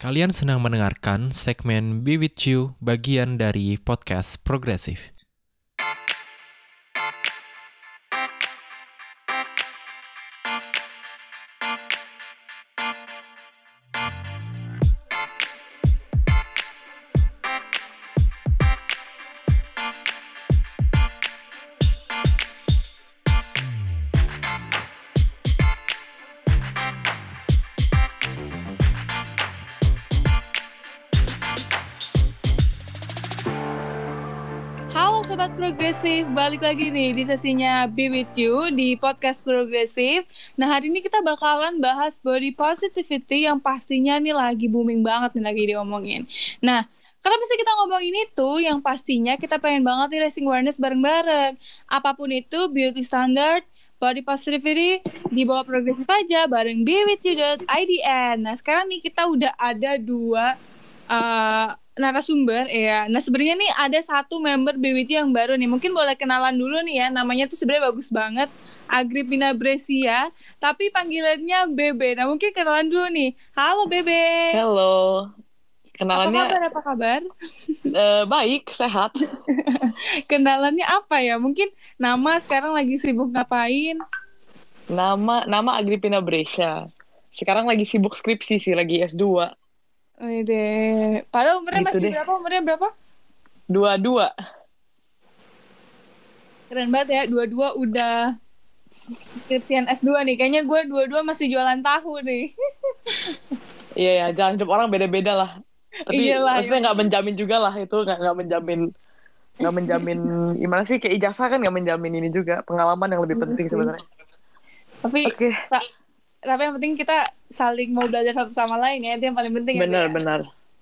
Kalian sedang mendengarkan segmen Be With You bagian dari podcast Progresif. Balik lagi nih di sesinya Be With You di podcast Progresif. Nah hari ini kita bakalan bahas body positivity yang pastinya nih lagi booming banget nih lagi diomongin. Nah Kenapa sih kita ngomongin itu? Yang pastinya kita pengen banget nih raising awareness bareng-bareng. Apa pun itu, beauty standard, body positivity, di bawah progresif aja bareng bewithyou.idn. Nah sekarang nih kita udah ada dua uh, narasumber ya. Nah sebenarnya nih ada satu member BWT yang baru nih. Mungkin boleh kenalan dulu nih ya. Namanya tuh sebenarnya bagus banget. Agripina Bresia, tapi panggilannya Bebe. Nah mungkin kenalan dulu nih. Halo Bebe. Halo. Apa Kenalannya kabar? Apa kabar? eh, baik, sehat. Kenalannya apa ya? Mungkin nama sekarang lagi sibuk ngapain? Nama nama Agripina Brescia. Sekarang lagi sibuk skripsi sih, lagi S2. Wede. Padahal umurnya Gitu masih deh. berapa? Umurnya berapa? Dua-dua. Keren banget ya. Dua-dua udah skripsian S2 nih. Kayaknya gue dua-dua masih jualan tahu nih. Iya ya, jalan hidup orang beda-beda lah. Tapi Iyalah, maksudnya nggak menjamin juga lah itu nggak menjamin nggak menjamin gimana sih kayak ijazah kan nggak menjamin ini juga pengalaman yang lebih Iya penting sebenarnya. Tapi Oke, Ta- tapi yang penting kita saling mau belajar satu sama lain ya itu yang paling penting ya, benar Bea. benar.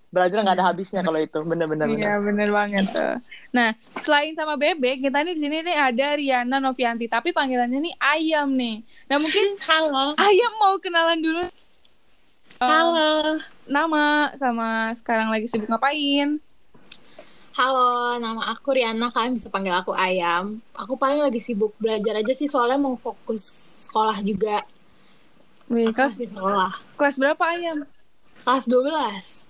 Belajar nggak ada habisnya kalau itu, benar-benar. iya bener banget tuh. nah selain sama bebek kita nih di sini nih ada Riana Novianti tapi panggilannya nih ayam nih nah mungkin Halo. ayam mau kenalan dulu Eh, Halo. nama sama sekarang lagi sibuk ngapain Halo, nama aku Riana, kalian bisa panggil aku Ayam. Aku paling lagi sibuk belajar aja sih, soalnya mau fokus sekolah juga. Wih, kelas, masih sekolah. kelas berapa ayam Kelas 12.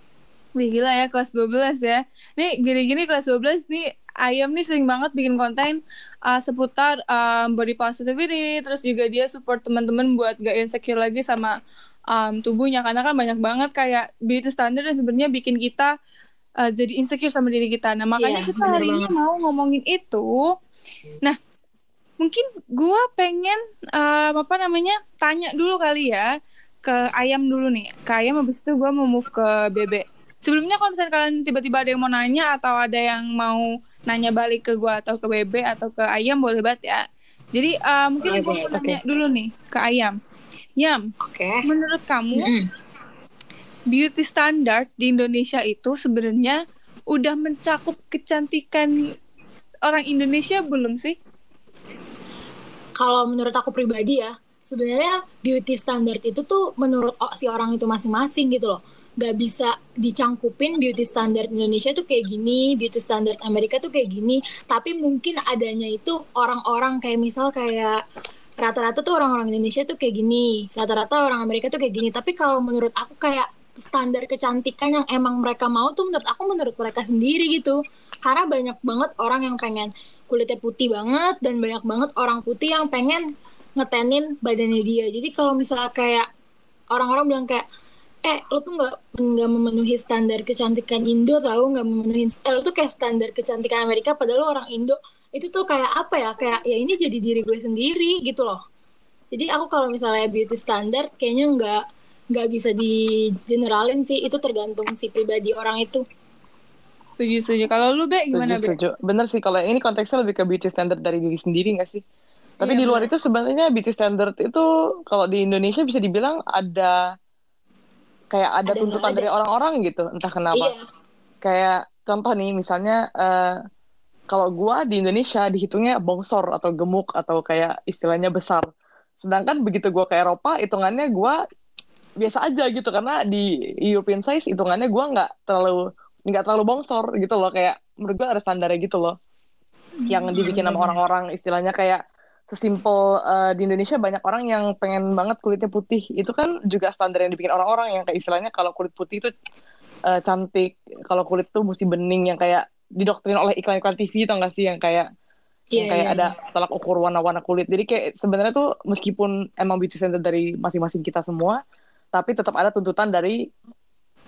Wih gila ya kelas 12 ya Nih gini-gini kelas 12 nih Ayam nih sering banget bikin konten uh, seputar um, body positivity Terus juga dia support teman-teman buat gak insecure lagi sama um, tubuhnya Karena kan banyak banget kayak beauty standard yang sebenarnya bikin kita uh, jadi insecure sama diri kita Nah makanya Iya, kita hari ini banget. mau ngomongin itu Nah mungkin gua pengen um, apa namanya tanya dulu kali ya ke ayam dulu nih ke ayam habis itu gua mau move ke bebek sebelumnya kalau misalnya kalian tiba-tiba ada yang mau nanya atau ada yang mau nanya balik ke gua atau ke bebek atau ke ayam boleh banget ya jadi uh, mungkin boleh. mau nanya dulu nih ke ayam Yam Oke. menurut kamu Mm-mm. beauty standard di Indonesia itu sebenarnya udah mencakup kecantikan orang Indonesia belum sih Kalau menurut aku pribadi ya, sebenarnya beauty standard itu tuh menurut o- si orang itu masing-masing gitu loh. Gak bisa dicangkupin beauty standard Indonesia tuh kayak gini, beauty standard Amerika tuh kayak gini. Tapi mungkin adanya itu orang-orang kayak misal kayak rata-rata tuh orang-orang Indonesia tuh kayak gini, rata-rata orang Amerika tuh kayak gini. Tapi kalau menurut aku kayak standar kecantikan yang emang mereka mau tuh menurut aku menurut mereka sendiri gitu. Karena banyak banget orang yang pengen kulitnya putih banget dan banyak banget orang putih yang pengen ngetenin badannya dia. Jadi kalau misalnya kayak orang-orang bilang kayak eh lo tuh nggak nggak memenuhi standar kecantikan Indo tahu nggak memenuhi eh, lo tuh kayak standar kecantikan Amerika padahal lo orang Indo. Itu tuh kayak apa ya? Kayak ya ini jadi diri gue sendiri gitu loh. Jadi aku kalau misalnya beauty standard kayaknya nggak nggak bisa di generalin sih. Itu tergantung si pribadi orang itu setuju setuju kalau lu be gimana Setuju, be setuju. Bener sih kalau ini konteksnya lebih ke beauty standard dari diri sendiri nggak sih? Tapi Iya, di luar benar. itu sebenarnya beauty standard itu kalau di Indonesia bisa dibilang ada kayak ada, Ada tuntutan ada. dari orang-orang gitu, entah kenapa. iya Kayak contoh nih misalnya eh, kalau gua di Indonesia dihitungnya bongsor atau gemuk atau kayak istilahnya besar. Sedangkan begitu gua ke Eropa hitungannya gua biasa aja gitu karena di European size hitungannya gua nggak terlalu nggak terlalu bongsor gitu loh kayak menurut gua ada standarnya gitu loh. Yang dibikin sama orang-orang istilahnya kayak sesimpel eh, di Indonesia banyak orang yang pengen banget kulitnya putih. Itu kan juga standar yang dibikin orang-orang yang kayak istilahnya kalau kulit putih itu eh, cantik. Kalau kulit tuh mesti bening yang kayak didoktrin oleh iklan-iklan TV tau gak sih? Yang kayak Iya, yang kayak iya, ada tolak ukur warna-warna kulit. Jadi kayak sebenarnya tuh meskipun emang beauty standard dari masing-masing kita semua tapi tetap ada tuntutan dari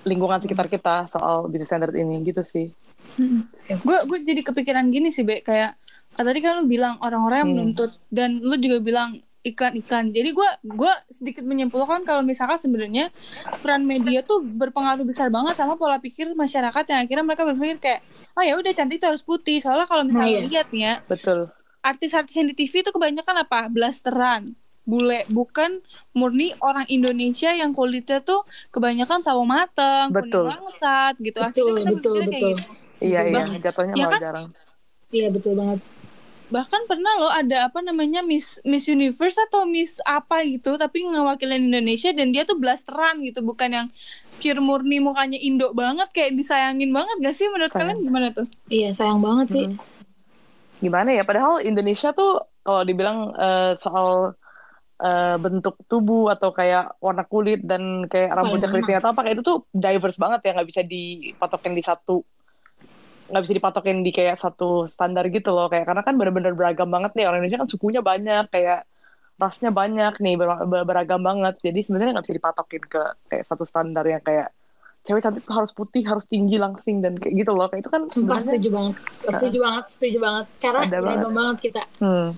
lingkungan sekitar kita soal beauty standard ini gitu sih. Gue gue jadi kepikiran gini sih be. Kayak ah, tadi kan lu bilang orang-orang yang Hmm. menuntut dan lu juga bilang iklan-iklan. Jadi gue gue sedikit menyimpulkan kalau misalkan sebenarnya peran media tuh berpengaruh besar banget sama pola pikir masyarakat yang akhirnya mereka berpikir kayak oh ya udah cantik itu harus putih. Soalnya kalau misalnya Nah, iya. lihat nih ya betul. artis-artis yang di TV itu kebanyakan apa? Blasteran bule bukan murni orang Indonesia yang kulitnya tuh kebanyakan sawo mateng Betul. kuning langsat gitu Betul, Akhirnya kita betul, betul. gitu. iya iya jatuhnya ya malah kan? jarang Iya betul banget. bahkan pernah loh ada apa namanya Miss Miss Universe atau Miss apa gitu tapi ngewakilin Indonesia dan dia tuh blasteran gitu bukan yang pure murni mukanya Indo banget kayak disayangin banget gak sih menurut Sayang. kalian gimana tuh? Iya sayang banget sih. Mm. gimana ya padahal Indonesia tuh kalau dibilang eh, soal eh, bentuk tubuh atau kayak warna kulit dan kayak rambutnya keriting atau apa kayak itu tuh diverse banget ya nggak bisa dipatokin di satu nggak bisa dipatokin di kayak satu standar gitu loh kayak karena kan benar-benar beragam banget nih. Orang Indonesia kan sukunya banyak kayak rasnya banyak nih ber- ber- beragam banget. Jadi sebenarnya nggak bisa dipatokin ke kayak satu standar yang kayak cewek cantik tuh harus putih harus tinggi langsing dan kayak gitu loh. Kayak itu kan Sumpah sebenarnya setuju banget. Setuju banget, setuju banget. Karena beragam banget kita. hmm,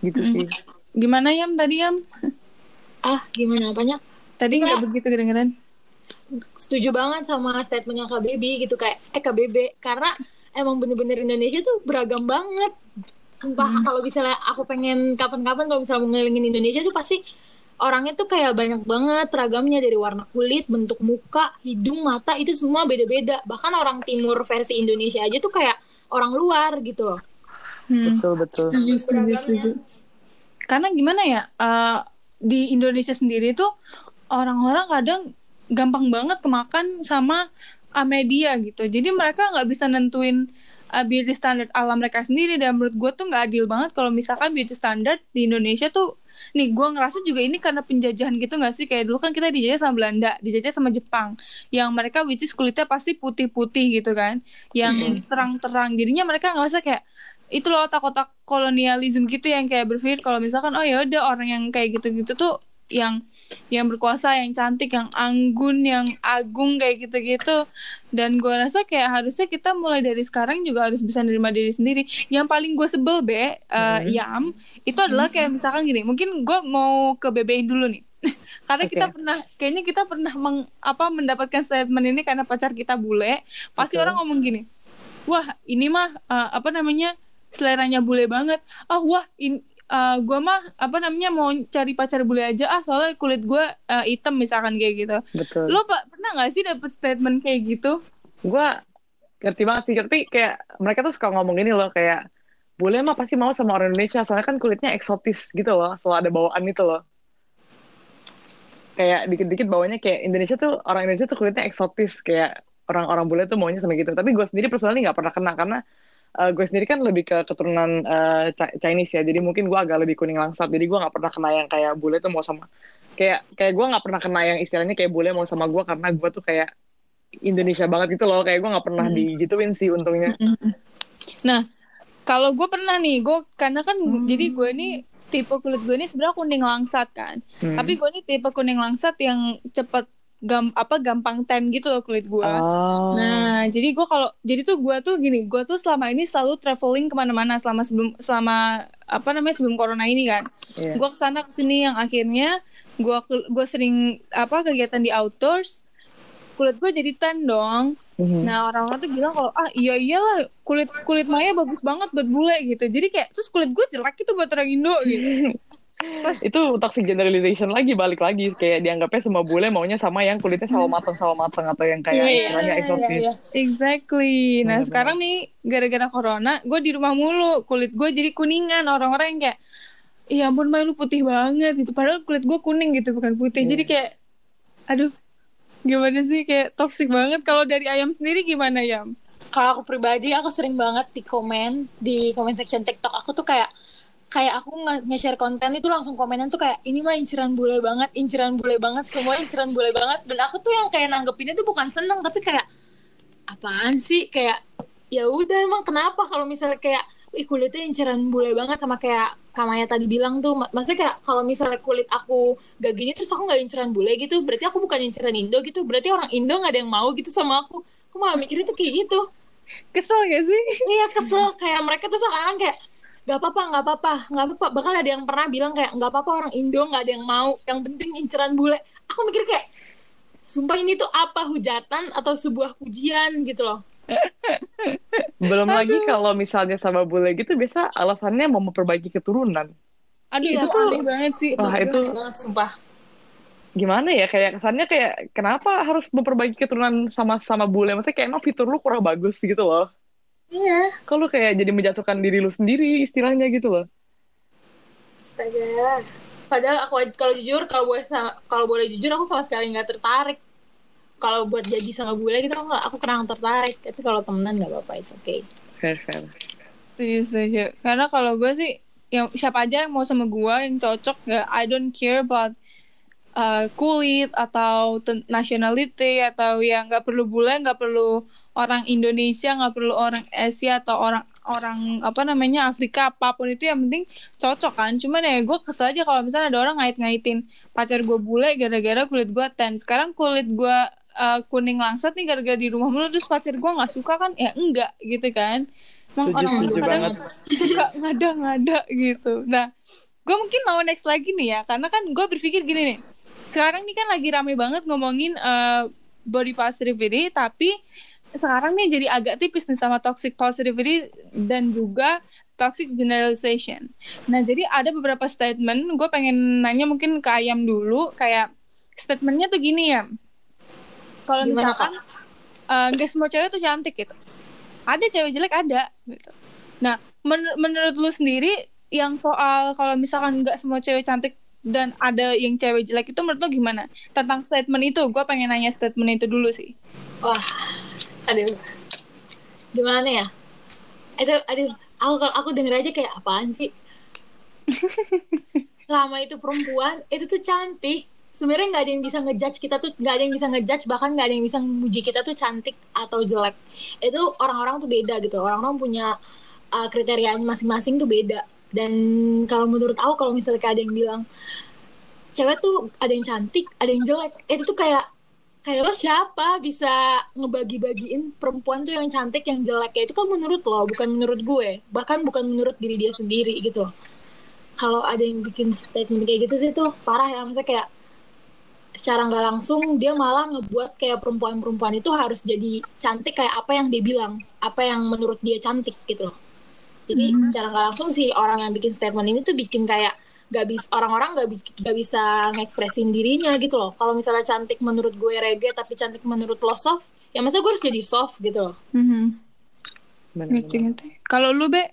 gitu Mm. sih Gimana Yam tadi Yam? Ah gimana apanya? Tadi nggak Enggak. begitu kedengeran? Setuju banget sama statementnya KBB gitu kayak eh KBB karena emang bener-bener Indonesia tuh beragam banget. Sumpah kalau misalnya aku pengen kapan-kapan kalau misalnya mau ngelilingin Indonesia tuh pasti orangnya tuh kayak banyak banget ragamnya dari warna kulit, bentuk muka, hidung, mata itu semua beda-beda. Bahkan orang timur versi Indonesia aja tuh kayak orang luar gitu loh. Hmm. betul betul. Setuju, setuju, setuju. Karena gimana ya, eh, di Indonesia sendiri tuh orang-orang kadang gampang banget kemakan sama uh, media gitu. Jadi mereka nggak bisa nentuin uh, beauty standard ala mereka sendiri. Dan menurut gue tuh nggak adil banget kalau misalkan beauty standard di Indonesia tuh nih gue ngerasa juga ini karena penjajahan gitu nggak sih? Kayak dulu kan kita dijajah sama Belanda dijajah sama Jepang. Yang mereka which is kulitnya pasti putih-putih gitu kan. Yang terang-terang. Jadinya mereka ngerasa kayak itu loh otak-otak kolonialisme gitu yang kayak berpikir kalau misalkan oh ya udah orang yang kayak gitu-gitu tuh yang yang berkuasa, yang cantik, yang anggun, yang agung kayak gitu-gitu. Dan gue rasa kayak harusnya kita mulai dari sekarang juga harus bisa nerima diri sendiri. Yang paling gue sebel be, uh, Yam, itu adalah kayak misalkan gini. Mungkin gue mau ke BBI dulu nih. karena Oke. kita pernah, kayaknya kita pernah meng, apa mendapatkan statement ini karena pacar kita bule. Pasti Betul. orang ngomong gini, wah ini mah uh, apa namanya seleranya bule banget. Ah wah in, uh, gue mah apa namanya mau cari pacar bule aja ah soalnya kulit gue uh, hitam misalkan kayak gitu. betul Lo pak pernah nggak sih dapet statement kayak gitu? gue ngerti banget sih tapi kayak mereka tuh suka ngomong gini loh kayak boleh mah pasti mau sama orang Indonesia soalnya kan kulitnya eksotis gitu loh selalu ada bawaan itu loh kayak dikit-dikit bawanya kayak Indonesia tuh orang Indonesia tuh kulitnya eksotis kayak orang-orang bule tuh maunya sama gitu tapi gue sendiri personally nggak pernah kena karena eh, gue sendiri kan lebih ke keturunan Chi- Chinese ya jadi mungkin gue agak lebih kuning langsat jadi gue nggak pernah kena yang kayak bule tuh mau sama kayak kayak gue nggak pernah kena yang istilahnya kayak bule mau sama gue karena gue tuh kayak Indonesia banget gitu loh kayak gue nggak pernah digituin sih untungnya Nah kalau gue pernah nih gue karena kan Hmm. jadi gue nih tipe kulit gue ini sebenarnya kuning langsat kan. Hmm. Tapi gue nih tipe kuning langsat yang cepet gam apa gampang tan gitu loh kulit gue. Oh. Nah, jadi gue kalau jadi tuh gue tuh gini, gue tuh selama ini selalu traveling ke mana-mana selama sebelum selama apa namanya sebelum corona ini kan. Iya. Gue ke sana ke sini yang akhirnya gue gue sering apa kegiatan di outdoors, kulit gue jadi tan dong. Mhm. Nah orang-orang tuh bilang kalau ah iya iyalah kulit kulit Maya bagus banget buat bule gitu. Jadi kayak terus kulit gue jelek itu buat orang Indo gitu. Itu toxic generalization lagi balik lagi kayak dianggapnya semua bule maunya sama yang kulitnya sawo mateng sawo mateng atau yang kayak Iya, iya, istilahnya iya, eksotis. iya, iya. Exactly. Nah Benar-benar. sekarang nih gara-gara corona, gue di rumah mulu, kulit gue jadi kuningan. Orang-orang yang kayak, iya ampun Mai lu putih banget gitu. Padahal kulit gue kuning gitu bukan putih. Iya. Jadi kayak, aduh, gimana sih kayak toxic banget. Kalau dari ayam sendiri gimana Yam? kalau aku pribadi aku sering banget di komen di comment section TikTok aku tuh kayak kayak aku nge- nge-share konten itu langsung komenan tuh kayak ini mah inceran bule banget, inceran bule banget, semua inceran bule banget. Dan aku tuh yang kayak nanggepinnya tuh bukan seneng tapi kayak apaan sih? Kayak ya udah emang kenapa kalau misalnya kayak Ih, kulitnya inceran bule banget sama kayak Kamaya tadi bilang tuh. Mak- maksudnya kayak kalau misalnya kulit aku gak gini terus aku gak inceran bule gitu berarti aku bukan inceran Indo gitu berarti orang Indo gak ada yang mau gitu sama aku. Aku malah mikirnya tuh kayak gitu. Kesel gak sih? iya kesel. Kayak mereka tuh sekarang kayak gak apa-apa gak apa-apa gak apa-apa bahkan ada yang pernah bilang kayak gak apa-apa orang Indo gak ada yang mau yang penting inceran bule aku mikir kayak sumpah ini tuh apa hujatan atau sebuah pujian gitu loh Belum lagi kalau misalnya sama bule gitu biasa alasannya mau memperbaiki keturunan. Aduh Iya, itu tuh. aneh banget sih. Wah, Itu itu banget sumpah gimana ya kayak kesannya kayak kenapa harus memperbaiki keturunan sama sama bule? Maksudnya kayak emang fitur lu kurang bagus gitu loh. Iya Kalau kayak jadi menjatuhkan diri lu sendiri istilahnya gitu loh. Astaga. Padahal aku kalau jujur kalau boleh sa- kalau boleh jujur aku sama sekali nggak tertarik. Kalau buat jadi sama bule gitu aku nggak- aku kurang tertarik. Tapi kalau temenan nggak apa-apa, it's okay. Fair fair. Setuju, setuju. Karena kalau gue sih, yang siapa aja yang mau sama gue yang cocok, ya I don't care about uh, kulit atau nationality atau yang nggak perlu bule, nggak perlu orang Indonesia, nggak perlu orang Asia atau orang orang apa namanya Afrika apa pun itu yang penting cocok kan. Cuman ya gue kesel aja kalau misalnya ada orang ngait-ngaitin pacar gue bule gara-gara kulit gue tan. Sekarang kulit gue uh, kuning langsat nih gara-gara di rumah mulu terus pacar gue nggak suka kan? Ya enggak gitu kan. Emang orang kadang suka ngada-ngada gitu. Nah, gue mungkin mau next lagi nih ya, karena kan gue berpikir gini nih. Sekarang nih kan lagi rame banget ngomongin eh, body positivity, tapi sekarang nih jadi agak tipis nih sama toxic positivity dan juga toxic generalization. Nah, jadi ada beberapa statement, gue pengen nanya mungkin ke Ayam dulu, kayak statementnya tuh gini ya. Kalau misalkan eh, nggak semua cewek tuh cantik gitu. Ada cewek jelek ada gitu. Nah, men- menurut lu sendiri yang soal kalau misalkan nggak semua cewek cantik dan ada yang cewek jelek itu menurut lu gimana? Tentang statement itu, gue pengen nanya statement itu dulu sih. Wah, aduh. Gimana ya? Itu, aduh, aku kalau aku denger aja kayak apaan sih? Selama itu perempuan, itu tuh cantik. Sebenarnya nggak ada yang bisa ngejudge kita tuh, nggak ada yang bisa ngejudge, bahkan nggak ada yang bisa memuji kita tuh cantik atau jelek. Itu orang-orang tuh beda gitu. Orang-orang punya uh, kriterianya masing-masing tuh beda. Dan kalau menurut aku, kalau misalnya kayak ada yang bilang, cewek tuh ada yang cantik, ada yang jelek. Itu tuh kayak kayak lo siapa bisa ngebagi-bagiin perempuan tuh yang cantik yang jelek? Ya itu kan menurut lo bukan menurut gue. Bahkan bukan menurut diri dia sendiri gitu loh. Kalau ada yang bikin statement kayak gitu sih tuh parah ya. Maksudnya kayak secara nggak langsung dia malah ngebuat kayak perempuan-perempuan itu harus jadi cantik kayak apa yang dia bilang apa yang menurut dia cantik gitu loh. Jadi Hmm. secara nggak langsung sih orang yang bikin statement ini tuh bikin kayak gak bisa orang-orang gak, bi- gak bisa ngekspresin dirinya gitu loh kalau misalnya cantik menurut gue reggae tapi cantik menurut lo soft ya masa gue harus jadi soft gitu loh Benar-benar. Ngerti, ngerti. Kalau lu, Be?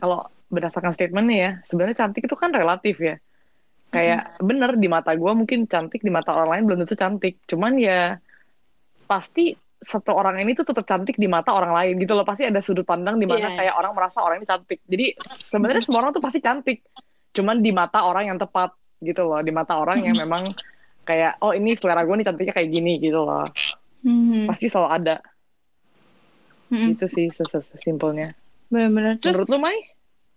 Kalau berdasarkan statementnya ya, sebenarnya cantik itu kan relatif ya. Kayak bener di mata gue mungkin cantik, di mata orang lain belum tentu cantik. Cuman ya pasti satu orang ini tuh tetap cantik di mata orang lain gitu loh. Pasti ada sudut pandang di mana Iya. kayak orang merasa orang ini cantik. Jadi sebenarnya semua orang tuh pasti cantik. Cuman di mata orang yang tepat gitu loh. Di mata orang yang memang kayak oh ini selera gue nih cantiknya kayak gini gitu loh. Hmm. Pasti selalu ada. Hmm. Gitu sih sesimpelnya. Bener-bener. Terus Menurut lu Mai?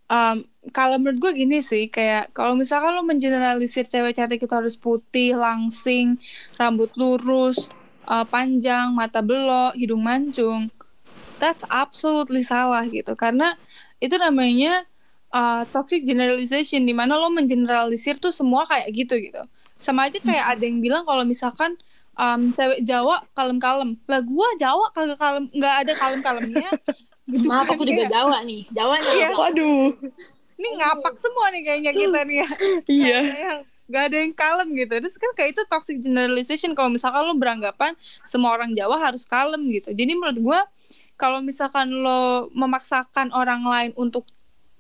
um, kalau menurut gue gini sih, kayak kalau misalkan lo mengeneralisir cewek cantik itu harus putih, langsing, rambut lurus, uh, panjang, mata belok, hidung mancung, that's absolutely salah gitu. Karena itu namanya uh, toxic generalization, di mana lo mengeneralisir tuh semua kayak gitu gitu. Sama aja kayak ada yang bilang kalau misalkan um, cewek Jawa kalem-kalem, lah gua Jawa kagak kalem, nggak ada kalem-kalemnya. gitu maaf kan, aku juga Jawa nih Jawa nih Iya. Waduh. ini ngapak semua nih kayaknya kita nih ya. Iya. Gak ada yang gak ada yang kalem gitu. Terus kan kayak itu toxic generalization kalau misalkan lo beranggapan semua orang Jawa harus kalem gitu. Jadi menurut gua kalau misalkan lo memaksakan orang lain untuk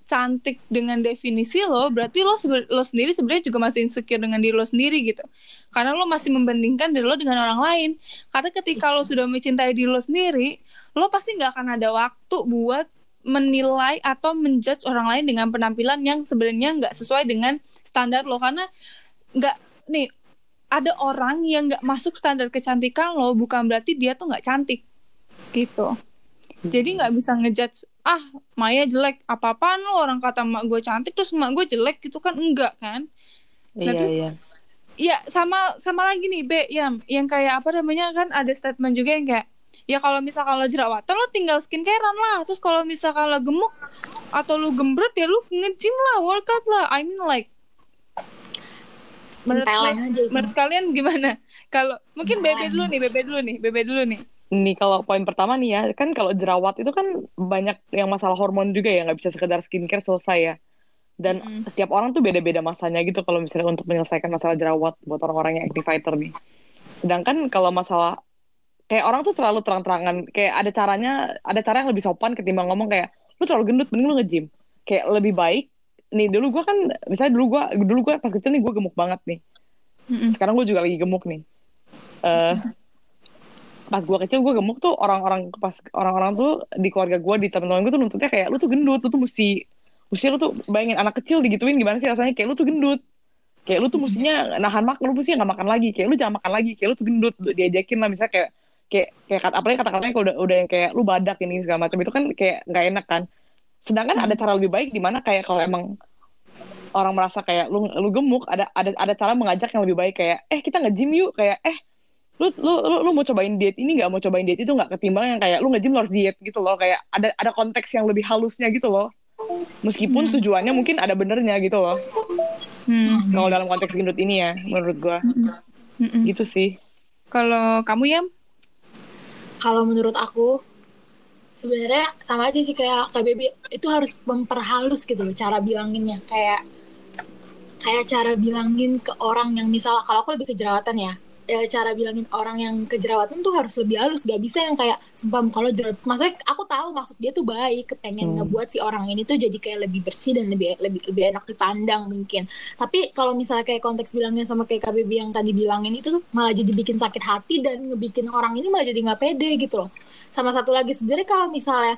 cantik dengan definisi lo, berarti lo lo sendiri sebenarnya juga masih insecure dengan diri lo sendiri gitu. Karena lo masih membandingkan diri lo dengan orang lain. Karena ketika lo sudah mencintai diri lo sendiri, lo pasti nggak akan ada waktu buat menilai atau menjudge orang lain dengan penampilan yang sebenarnya nggak sesuai dengan standar lo. Karena nggak nih ada orang yang nggak masuk standar kecantikan lo, bukan berarti dia tuh nggak cantik gitu. Jadi nggak bisa ngejudge ah Maya jelek apa apaan lo orang kata mak gue cantik terus mak gue jelek gitu kan? Enggak kan? Nah, Iya, terus- iya. ya sama sama lagi nih Be yang yang kayak apa namanya kan ada statement juga yang kayak ya kalau misal kalau jerawatan lo tinggal skincarean lah. Terus kalau misal kalau gemuk atau lu gembrot ya lu nge-gym lah workout lah. I mean like menurut, menurut kalian gimana? Kalau mungkin Bebe dulu nih Bebe dulu nih Bebe dulu nih Nih kalau poin pertama nih ya, kan kalau jerawat itu kan banyak yang masalah hormon juga ya, nggak bisa sekedar skincare selesai ya. Dan Mm-mm. setiap orang tuh beda-beda masanya gitu kalau misalnya untuk menyelesaikan masalah jerawat buat orang-orang yang active fighter nih. Sedangkan kalau masalah kayak orang tuh terlalu terang-terangan, kayak ada caranya, ada cara yang lebih sopan ketimbang ngomong kayak lu terlalu gendut, mending lu nge-gym. Kayak lebih baik. Nih dulu gua kan, misalnya dulu gua dulu gua pas kecil nih gua gemuk banget nih. Mm-mm. Sekarang gue juga lagi gemuk nih. Eh pas gue kecil gue gemuk tuh orang-orang pas orang-orang tuh di keluarga gue di teman-teman gue tuh nuntutnya kayak lu tuh gendut, lu tuh mesti mesti lu tuh bayangin anak kecil digituin gimana sih rasanya kayak lu tuh gendut. Kayak lu tuh mestinya nahan makan, lu mestinya nggak makan lagi. Kayak lu jangan makan lagi, kayak lu tuh gendut. Diajakin lah misalnya kayak kayak kayak kata apalagi kata-katanya udah udah yang kayak lu badak ini segala macam itu kan kayak nggak enak kan. Sedangkan ada cara lebih baik di mana kayak kalau emang orang merasa kayak lu lu gemuk ada ada ada cara mengajak yang lebih baik kayak eh kita nge-gym yuk kayak eh lu lu lu, lu mau cobain diet ini nggak? Mau cobain diet itu nggak? Ketimbang yang kayak lu nge-gym harus diet gitu loh. Kayak ada ada konteks yang lebih halusnya gitu loh. Meskipun tujuannya mungkin ada benernya gitu loh. Hmm. kalau dalam konteks gendut ini ya menurut gua. Mm-mm. gitu sih. Kalau kamu ya? Kalau menurut aku sebenarnya sama aja sih kayak KBB itu harus memperhalus gitu loh cara bilanginnya. Kayak kayak cara bilangin ke orang yang misal kalau aku lebih ke jerawatan ya ya cara bilangin orang yang kejerawatan tuh harus lebih halus. Gak bisa yang kayak sumpah kalau jerawat maksudnya aku tahu maksud dia tuh baik kepengen Hmm. ngebuat si orang ini tuh jadi kayak lebih bersih dan lebih lebih lebih enak dipandang mungkin. Tapi kalau misalnya kayak konteks bilangnya sama kayak KBB yang tadi bilangin itu tuh malah jadi bikin sakit hati dan ngebikin orang ini malah jadi nggak pede gitu loh. Sama satu lagi sebenarnya kalau misalnya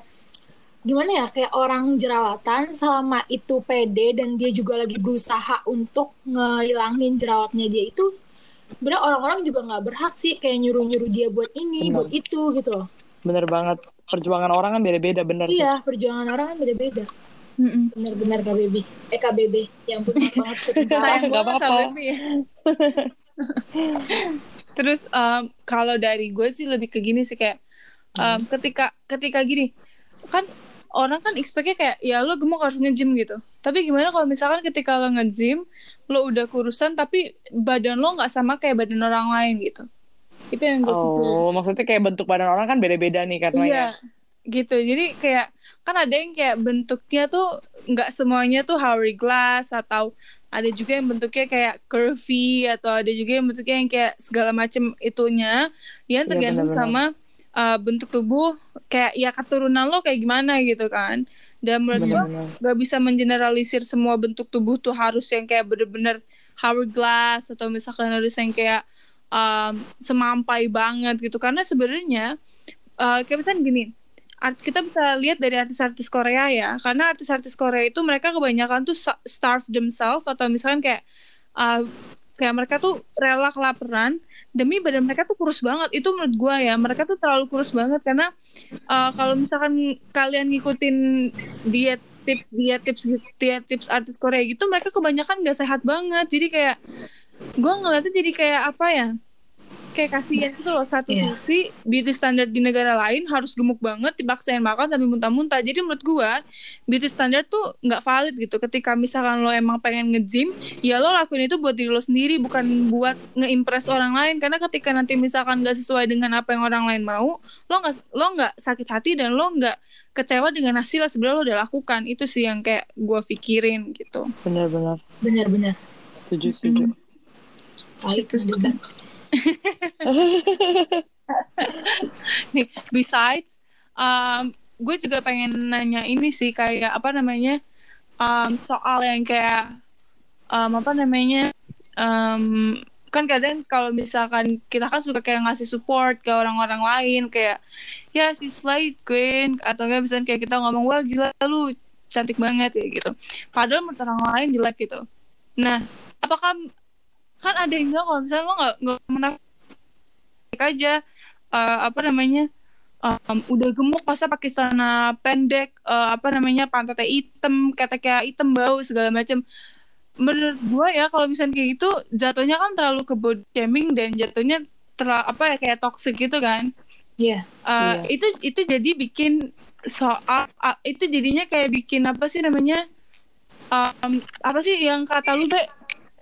gimana ya kayak orang jerawatan selama itu pede dan dia juga lagi berusaha untuk ngilangin jerawatnya dia itu sebenarnya orang-orang juga nggak berhak sih kayak nyuruh-nyuruh dia buat ini Benar. buat itu gitu loh bener banget perjuangan orang kan beda-beda bener sih. iya perjuangan orang kan beda-beda Mm-mm. benar-benar KBB eh KBB yang pun maaf banget Sayang banget apa-apa. ya. Terus um, kalau dari gue sih lebih ke gini sih kayak um, ketika ketika gini kan orang kan expect-nya kayak ya lo gemuk harus nge-gym gitu. Tapi gimana kalau misalkan ketika lo nge-gym lo udah kurusan tapi badan lo nggak sama kayak badan orang lain gitu. Itu yang gue pikir. oh maksudnya kayak bentuk badan orang kan beda-beda nih karena Iya, ya gitu. Jadi kayak kan ada yang kayak bentuknya tuh nggak semuanya tuh hourglass atau ada juga yang bentuknya kayak curvy atau ada juga yang bentuknya yang kayak segala macam itunya yang Iya, tergantung benar-benar. sama uh, bentuk tubuh kayak ya keturunan lo kayak gimana gitu kan. Dan menurut bener-bener gak bisa mengeneralisir semua bentuk tubuh tuh harus yang kayak bener-bener hourglass atau misalkan harus yang kayak um, semampai banget gitu. Karena sebenarnya uh, kayak misalnya gini art, kita bisa lihat dari artis-artis Korea ya. Karena artis-artis Korea itu mereka kebanyakan tuh starve themselves atau misalkan kayak uh, kayak mereka tuh rela kelaparan demi badan mereka tuh kurus banget. Itu menurut gua ya mereka tuh terlalu kurus banget. Karena uh, kalau misalkan kalian ngikutin diet tips diet tips diet tips artis Korea gitu mereka kebanyakan gak sehat banget. Jadi kayak gue ngeliatnya jadi kayak apa ya kayak kasihan gitu loh satu Iya. sisi beauty standard di negara lain harus gemuk banget dipaksain makan sampai muntah-muntah. Jadi menurut gua beauty standard tuh nggak valid gitu. Ketika misalkan lo emang pengen nge-gym ya lo lakuin itu buat diri lo sendiri bukan buat nge-impress orang lain. Karena ketika nanti misalkan nggak sesuai dengan apa yang orang lain mau lo nggak lo nggak sakit hati dan lo nggak kecewa dengan hasil yang sebenarnya lo udah lakukan. Itu sih yang kayak gua pikirin gitu. Bener-bener benar-benar setuju setuju. Valid Itu. juga. nih besides um, gue juga pengen nanya ini sih kayak apa namanya um, soal yang kayak um, apa namanya um, kan kadang kalau misalkan kita kan suka kayak ngasih support ke orang-orang lain kayak ya si slide queen atau enggak misalnya kayak kita ngomong wah gila lu cantik banget kayak gitu. Padahal menurut orang lain jelek gitu. Nah apakah kan ada yang bilang kalau misalnya lo nggak nggak menafik aja uh, apa namanya um, udah gemuk masa pakai celana pendek uh, apa namanya pantatnya hitam kata kayak hitam bau segala macam menurut gue ya kalau misalnya kayak gitu jatuhnya kan terlalu ke body shaming dan jatuhnya terlalu apa ya kayak toxic gitu kan Iya. Uh, Iya. itu itu jadi bikin soal uh, itu jadinya kayak bikin apa sih namanya um, apa sih yang kata lu Be?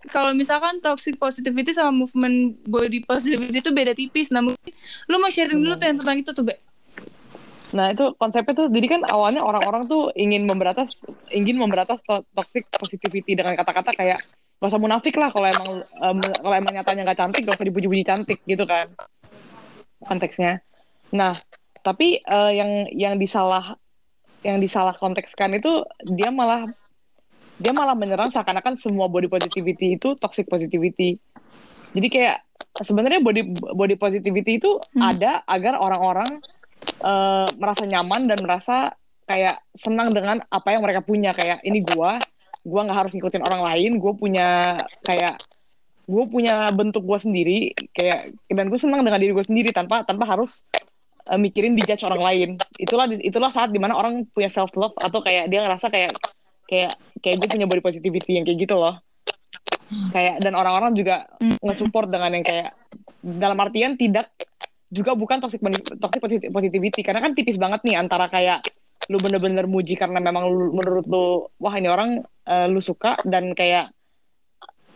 Kalau misalkan toxic positivity sama movement body positivity itu beda tipis nah mungkin lu mau sharing dulu tuh yang tentang itu tuh Be Nah itu konsepnya tuh, jadi kan awalnya orang-orang tuh ingin memberatas, ingin memberatas to- toxic positivity dengan kata-kata kayak gak usah munafik lah kalau emang em, kalau emang nyatanya nggak cantik gak usah dipuji-puji cantik gitu kan konteksnya. Nah tapi eh, yang yang disalah yang disalah kontekskan itu dia malah dia malah menyerang seakan-akan semua body positivity itu toxic positivity. Jadi kayak sebenarnya body body positivity itu Hmm. ada agar orang-orang eh, merasa nyaman dan merasa kayak senang dengan apa yang mereka punya kayak ini gua gua nggak harus ngikutin orang lain gue punya kayak gue punya bentuk gua sendiri kayak dan gue senang dengan diri gue sendiri tanpa tanpa harus eh, mikirin dijudge orang lain itulah itulah saat di mana orang punya self love atau kayak dia ngerasa kayak kayak kayak gue punya body positivity yang kayak gitu loh. Kayak dan orang-orang juga nge-support dengan yang kayak dalam artian tidak juga bukan toxic toxic posit- positivity. Karena kan tipis banget nih antara kayak lu bener-bener muji karena memang lu- menurut lu wah ini orang eh, lu suka dan kayak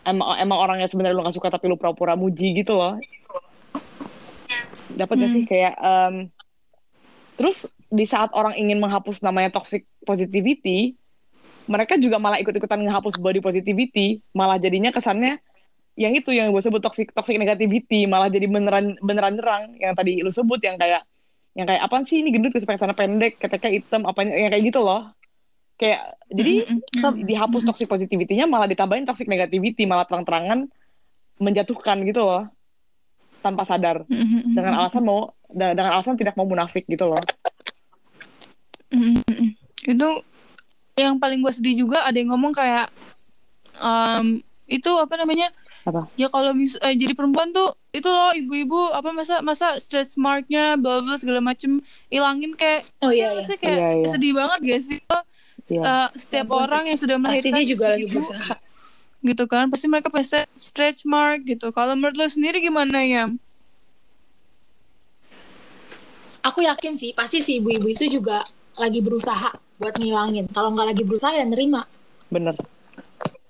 emang emang orangnya sebenarnya lu gak suka tapi lu pura-pura muji gitu loh. Dapat gak Hmm. sih kayak em, terus di saat orang ingin menghapus namanya toxic positivity mereka juga malah ikut-ikutan menghapus body positivity malah jadinya kesannya yang itu yang gue sebut toxic toxic negativity malah jadi beneran beneran nyerang. Yang tadi lu sebut yang kayak yang kayak apaan sih ini gendut pakai celana pendek ketika hitam apanya yang kayak gitu loh. Kayak jadi Mm-mm. dihapus toxic positivity-nya malah ditambahin toxic negativity malah terang-terangan menjatuhkan gitu loh. Tanpa sadar. Dengan alasan mau dengan alasan tidak mau munafik gitu loh. Itu yang paling gue sedih juga ada yang ngomong kayak um, itu apa namanya Apa? ya kalau mis eh, jadi perempuan tuh itu loh ibu-ibu apa masa masa stretch marknya bla bla segala macem ilangin kayak Oh iya iya. Maksudnya kayak Iya, iya. sedih banget gak sih lo Iya. eh, setiap Ampun. orang yang sudah Pasti melahirkan dia juga lagi berusaha. gitu kan pasti mereka pasti stretch mark gitu kalau menurut lo sendiri gimana ya Aku yakin sih, pasti si ibu-ibu itu juga lagi berusaha buat ngilangin. Kalau nggak lagi berusaha ya nerima. bener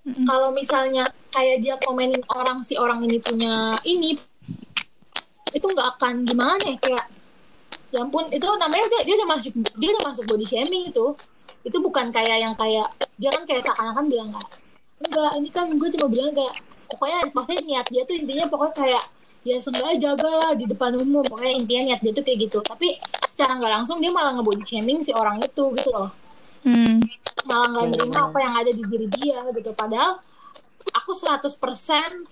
Kalau misalnya kayak dia komenin orang si orang ini punya ini, itu nggak akan gimana ya kayak ya ampun itu namanya dia, dia udah masuk dia udah masuk body shaming itu itu bukan kayak yang kayak dia kan kayak seakan-akan bilang nggak enggak ini kan gue cuma bilang kayak pokoknya maksudnya niat dia tuh intinya pokoknya kayak ya sengaja jaga lah di depan umum. Pokoknya intinya niat dia tuh kayak gitu. Tapi secara nggak langsung dia malah nge-body shaming si orang itu gitu loh. Hmm. malah nggak nerima apa yang ada di diri dia gitu. Padahal aku 100%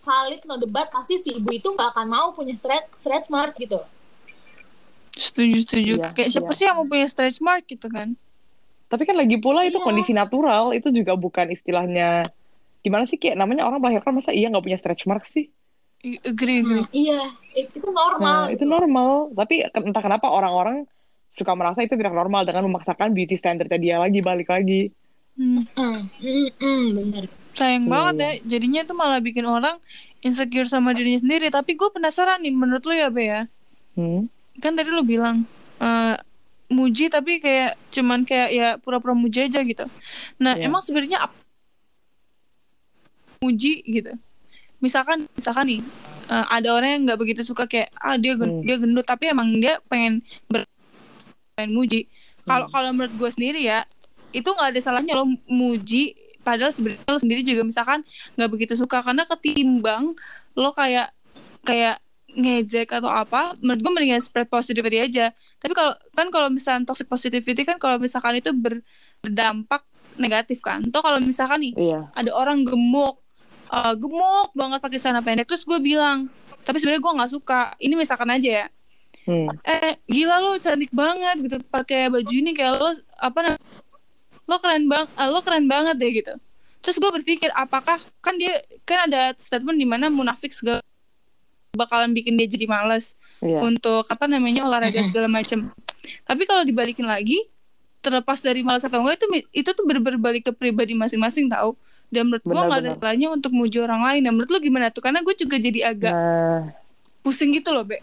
valid no debat pasti si ibu itu nggak akan mau punya stretch stretch mark gitu. Setuju setuju. Iya, kayak siapa iya. sih yang mau punya stretch mark gitu kan? Tapi kan lagi pula itu Iya. kondisi natural itu juga bukan istilahnya gimana sih kayak namanya orang melahirkan masa iya nggak punya stretch mark sih agree agree Hmm, iya itu normal Nah, itu gitu. normal. Tapi entah kenapa orang-orang suka merasa itu tidak normal dengan memaksakan beauty standardnya dia lagi balik lagi. Hmm. Hmm, hmm, hmm, bener sayang Iya, banget iya. ya jadinya itu malah bikin orang insecure sama dirinya sendiri tapi gue penasaran nih menurut lu ya be ya Hmm. kan tadi lu bilang eh, muji tapi kayak cuman kayak ya pura-pura muji aja gitu nah Iya. emang sebenarnya apa muji gitu misalkan misalkan nih eh, ada orang yang nggak begitu suka kayak ah dia gen- Hmm. dia gendut tapi emang dia pengen ber pengen muji kalau Hmm. kalau menurut gue sendiri ya itu nggak ada salahnya lo muji padahal sebenarnya lo sendiri juga misalkan nggak begitu suka karena ketimbang lo kayak kayak ngejek atau apa menurut gue mendingan spread positivity aja tapi kalau kan kalau misalnya toxic positivity kan kalau misalkan itu ber- berdampak negatif kan. Tuh kalau misalkan nih Iya. ada orang gemuk, uh, gemuk banget pakai celana pendek, terus gue bilang, tapi sebenarnya gue nggak suka. Ini misalkan aja ya, Hmm. eh gila lo cantik banget gitu pakai baju ini kayak lo apa namanya lo keren bang eh, lo keren banget deh gitu terus gue berpikir apakah kan dia kan ada statement di mana munafik segala bakalan bikin dia jadi males Iya. untuk apa namanya olahraga segala macam tapi kalau dibalikin lagi terlepas dari malas atau enggak itu itu tuh ber- berbalik ke pribadi masing-masing tahu dan menurut gue nggak ada salahnya untuk muji orang lain. Dan menurut lo gimana tuh? Karena gue juga jadi agak Nah, pusing gitu loh be.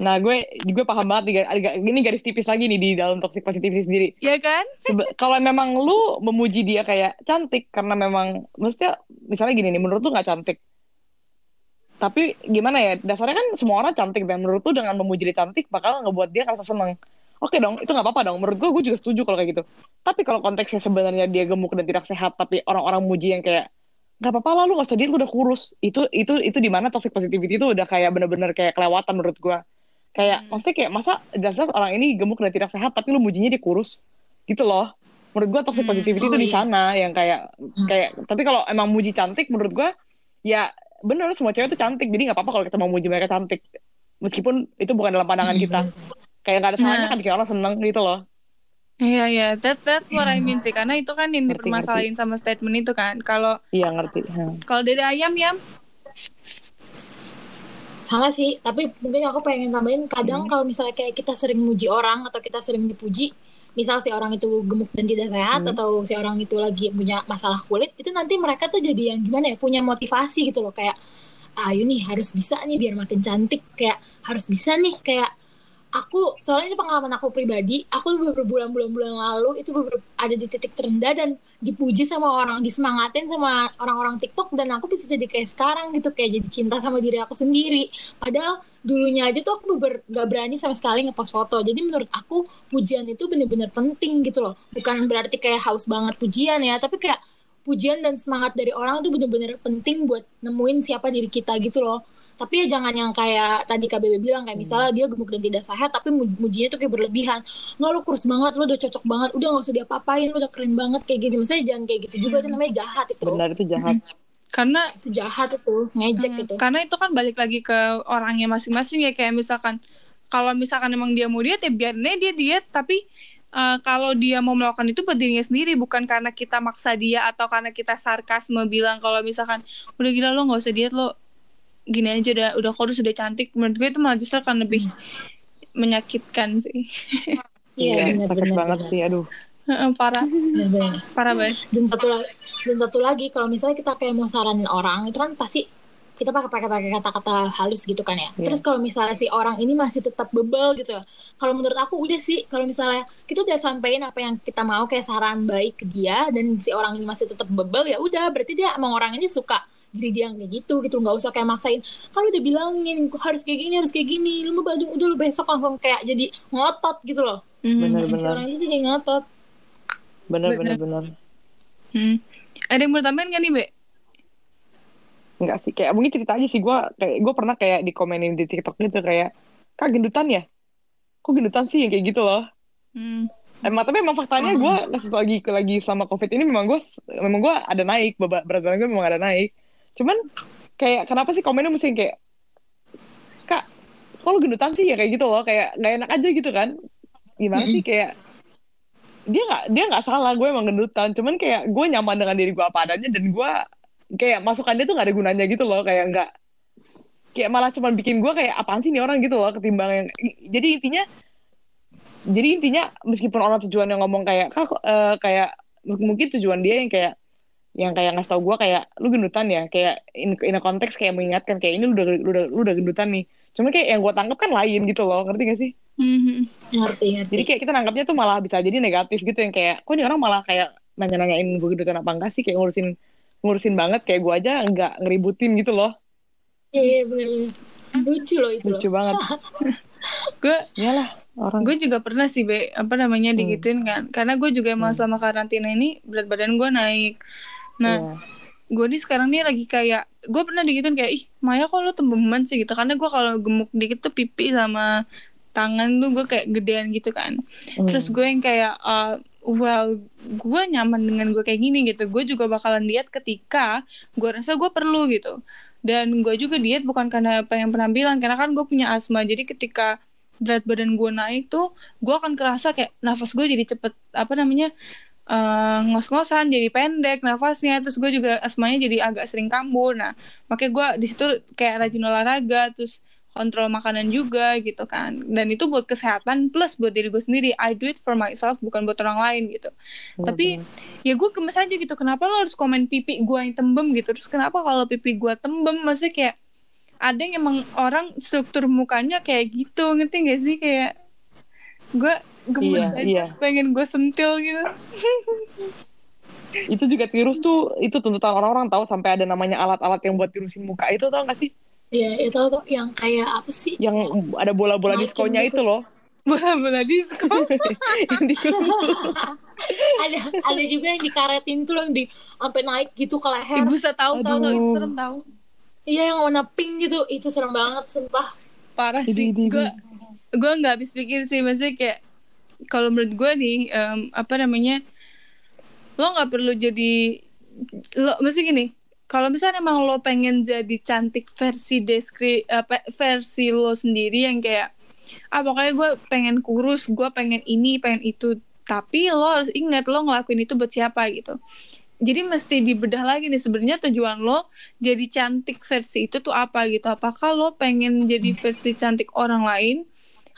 Nah gue gue paham banget nih, ini garis tipis lagi nih di dalam toxic positivity sendiri. ya kan? Kalau memang lu memuji dia kayak cantik karena memang maksudnya misalnya gini nih menurut lu nggak cantik? Tapi gimana ya dasarnya kan semua orang cantik dan menurut lu dengan memuji dia cantik bakal ngebuat dia ngerasa seneng oke dong itu nggak apa-apa dong. Menurut gue gue juga setuju kalau kayak gitu. Tapi kalau konteksnya sebenarnya dia gemuk dan tidak sehat tapi orang-orang muji yang kayak nggak apa-apa lah lu nggak usah diet lu udah kurus. Itu itu itu di mana toxic positivity itu udah kayak bener-bener kayak kelewatan menurut gue kayak Hmm. maksudnya kayak masa dasar orang ini gemuk dan tidak sehat tapi lu mujinya dia kurus? Gitu loh. Menurut gua toxic Hmm, positivity oh itu di iya. sana yang kayak kayak tapi kalau emang muji cantik menurut gua ya bener semua cewek itu cantik. Jadi nggak apa-apa kalau kita mau muji mereka cantik. Meskipun itu bukan dalam pandangan Hmm, kita kayak nggak ada salahnya Nah. kan bikin orang seneng gitu loh. Iya iya, that that's what I mean sih. Karena itu kan yang dipermasalahin sama statement itu kan. Kalau iya ngerti. Hmm. kalau dari ayam ya, sama sih. Tapi mungkin aku pengen tambahin kadang kalau misalnya kayak kita sering muji orang atau kita sering dipuji misal si orang itu gemuk dan tidak sehat Hmm. atau si orang itu lagi punya masalah kulit itu nanti mereka tuh jadi yang gimana ya punya motivasi gitu loh. Kayak ayo nih harus bisa nih biar makin cantik. Kayak harus bisa nih. Kayak aku soalnya ini pengalaman aku pribadi aku beberapa bulan-bulan lalu itu ada di titik terendah dan dipuji sama orang disemangatin sama orang-orang TikTok dan aku bisa jadi kayak sekarang gitu kayak jadi cinta sama diri aku sendiri. Padahal dulunya aja tuh aku beber, gak berani sama sekali ngepost foto. Jadi menurut aku pujian itu bener-bener penting gitu loh. Bukan berarti kayak haus banget pujian ya tapi kayak pujian dan semangat dari orang itu bener-bener penting buat nemuin siapa diri kita gitu loh tapi ya jangan yang kayak tadi KBB bilang kayak misalnya dia gemuk dan tidak sehat tapi mu- mujinya tuh kayak berlebihan. Nggak lu kurus banget lu udah cocok banget udah nggak usah diapa-apain lu udah keren banget kayak gini misalnya jangan kayak gitu juga itu namanya jahat itu. Benar itu jahat. Karena itu jahat itu ngejek hmm, gitu karena itu kan balik lagi ke orangnya masing-masing ya kayak misalkan kalau misalkan emang dia mau diet ya biarin aja dia diet. Tapi eh, kalau dia mau melakukan itu buat dirinya sendiri bukan karena kita maksa dia atau karena kita sarkasme bilang kalau misalkan udah gila lo nggak usah diet lo gini aja udah udah kurus udah cantik menurut gue itu malah justru akan lebih menyakitkan sih iya benar sakit benar banget benar. sih aduh parah benar. parah banget dan satu lagi dan satu lagi kalau misalnya kita kayak mau saranin orang itu kan pasti kita pakai pakai pakai kata-kata halus gitu kan ya. Iya. Terus kalau misalnya si orang ini masih tetap bebel gitu, kalau menurut aku udah sih kalau misalnya kita udah sampein apa yang kita mau kayak saran baik ke dia dan si orang ini masih tetap bebel ya udah berarti dia emang orang ini suka diri dia yang kayak gitu gitu. Nggak usah kayak maksain kalau udah bilangin harus kayak gini harus kayak gini. Lu mau Badung udah lu besok langsung kayak jadi ngotot gitu loh. Benar-benar orang itu jadi ngotot. Benar-benar benar Hmm. Ada yang mau tambahin gak nih, Be? Enggak sih, kayak mungkin cerita aja sih. Gue kayak gue pernah kayak dikomenin di TikTok gitu kayak kak gendutan ya? Kok gendutan sih? Yang kayak gitu loh? Hmm. Emang tapi emang faktanya gue lagi lagi sama covid ini memang gue memang gue ada naik. Berat berat badan gue memang ada naik. Cuman kayak kenapa sih komennya mesti kayak kak kok lu gendutan sih? Ya kayak gitu loh. Kayak nggak enak aja gitu kan? Gimana sih kayak dia nggak dia nggak salah gue emang gendutan. Cuman kayak gue nyaman dengan diri gue apa adanya dan gue kayak masukan dia tuh nggak ada gunanya gitu loh. Kayak nggak kayak malah cuman bikin gue kayak apaan sih nih orang? gitu loh ketimbang yang jadi intinya jadi intinya meskipun orang tujuannya ngomong kayak kak eh, kayak mungkin tujuan dia yang kayak yang kayak ngasih tau gue kayak lu gendutan ya? Kayak in, in a konteks kayak mengingatkan kayak ini lu udah lu udah, lu udah gendutan nih. Cuman kayak yang gue tangkap kan lain gitu loh ngerti gak sih? Mhm. ngerti ngerti. Jadi kayak kita nangkapnya tuh malah bisa jadi negatif gitu yang kayak kok ini orang malah kayak nanya-nanyain gue gendutan apa enggak sih? Kayak ngurusin ngurusin banget kayak gue aja nggak ngeributin gitu loh. Iya iya bener-bener lucu loh itu lucu loh. banget. Gue iyalah orang. Gue juga pernah sih be apa namanya Hmm. digituin kan. Karena gue juga emang Hmm. selama karantina ini berat badan gue naik nah Iya. gue nih sekarang nih lagi kayak gue pernah digituin kayak ih Maya kok lu tembeman sih? gitu. Karena gue kalau gemuk dikit tuh pipi sama tangan tuh gue kayak gedean gitu kan. Hmm. terus gue yang kayak eh, well gue nyaman dengan gue kayak gini gitu. Gue juga bakalan diet ketika gue rasa gue perlu gitu. Dan gue juga diet bukan karena pengen penampilan karena kan gue punya asma. Jadi ketika berat badan gue naik tuh gue akan kerasa kayak nafas gue jadi cepet apa namanya uh, ngos-ngosan jadi pendek nafasnya terus gue juga asmanya jadi agak sering kambuh. Nah makanya gue di situ kayak rajin olahraga terus kontrol makanan juga gitu kan. Dan itu buat kesehatan plus buat diri gue sendiri. I do it for myself bukan buat orang lain gitu. Bener. tapi ya gue gemes aja gitu kenapa lo harus komen pipi gue yang tembem gitu? Terus kenapa kalau pipi gue tembem maksudnya kayak ada yang emang orang struktur mukanya kayak gitu ngerti gak sih? Kayak gue gemes Iya, aja iya. pengen gue sentil gitu itu juga tirus tuh itu tuntutan orang-orang tahu sampai ada namanya alat-alat yang buat tirusin muka itu tau gak sih Iya, itu yang kayak apa sih? yang ada bola-bola diskonya gitu. itu loh bola-bola ditusuk. ada ada juga yang dikaretin tuh yang di sampai naik gitu ke leher. ibu saya tahu tahu tahu itu serem tahu Iya, yang warna pink gitu. Itu serem banget, sumpah. parah sih gue gue nggak habis pikir sih maksudnya kayak kalau menurut gue nih em, apa namanya lo nggak perlu jadi lo mesti gini kalau misalnya emang lo pengen jadi cantik versi deskri apa versi lo sendiri yang kayak ah pokoknya gue pengen kurus gue pengen ini pengen itu tapi lo harus ingat lo ngelakuin itu buat siapa gitu. Jadi mesti dibedah lagi nih sebenarnya tujuan lo jadi cantik versi itu tuh apa gitu? Apakah lo pengen jadi versi cantik orang lain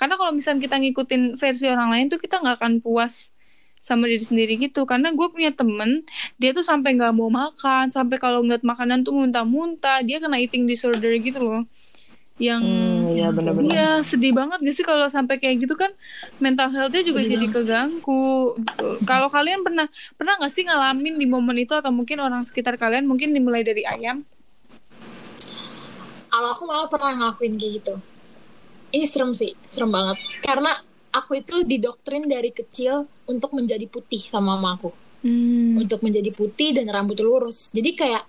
karena kalau misalnya kita ngikutin versi orang lain tuh kita nggak akan puas sama diri sendiri gitu karena gue punya temen dia tuh sampai nggak mau makan sampai kalau ngeliat makanan tuh muntah-muntah dia kena eating disorder gitu loh yang Hmm, iya benar-benar. Iya sedih banget gak sih kalau sampai kayak gitu kan mental healthnya juga Sedih jadi keganggu. Kalau kalian pernah pernah nggak sih ngalamin di momen itu atau mungkin orang sekitar kalian mungkin dimulai dari ayam? Kalau aku malah pernah ngelakuin kayak gitu. Ini serem sih, serem banget. Karena aku itu didoktrin dari kecil untuk menjadi putih sama mama aku. Hmm. Untuk menjadi putih dan rambut lurus. Jadi kayak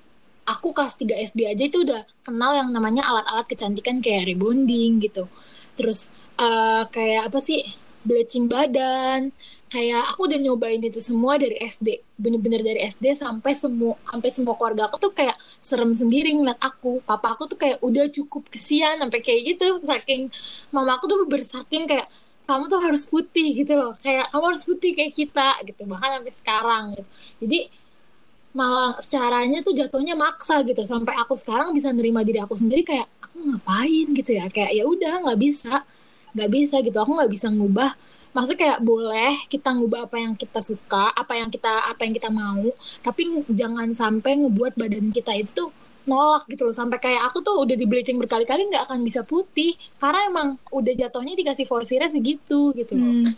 aku kelas 3 SD aja itu udah kenal yang namanya alat-alat kecantikan kayak rebonding gitu. Terus eh, kayak apa sih? Bleaching badan. Kayak aku udah nyobain itu semua dari SD. Bener-bener dari SD sampai semua sampai semua keluarga aku tuh kayak serem sendiri ngeliat aku. Papa aku tuh kayak udah cukup kesian sampai kayak gitu. Saking mama aku tuh bersaking kayak kamu tuh harus putih gitu loh. Kayak kamu harus putih kayak kita gitu. Bahkan sampai sekarang gitu. Jadi malah caranya tuh jatuhnya maksa gitu sampai aku sekarang bisa nerima diri aku sendiri kayak aku ngapain gitu ya kayak ya udah nggak bisa nggak bisa gitu aku nggak bisa ngubah maksudnya kayak boleh kita ngubah apa yang kita suka apa yang kita apa yang kita mau tapi jangan sampai ngebuat badan kita itu tuh nolak gitu loh. Sampai kayak aku tuh udah di bleaching berkali-kali nggak akan bisa putih karena emang udah jatuhnya dikasih forsirnya segitu gitu loh. Hmm.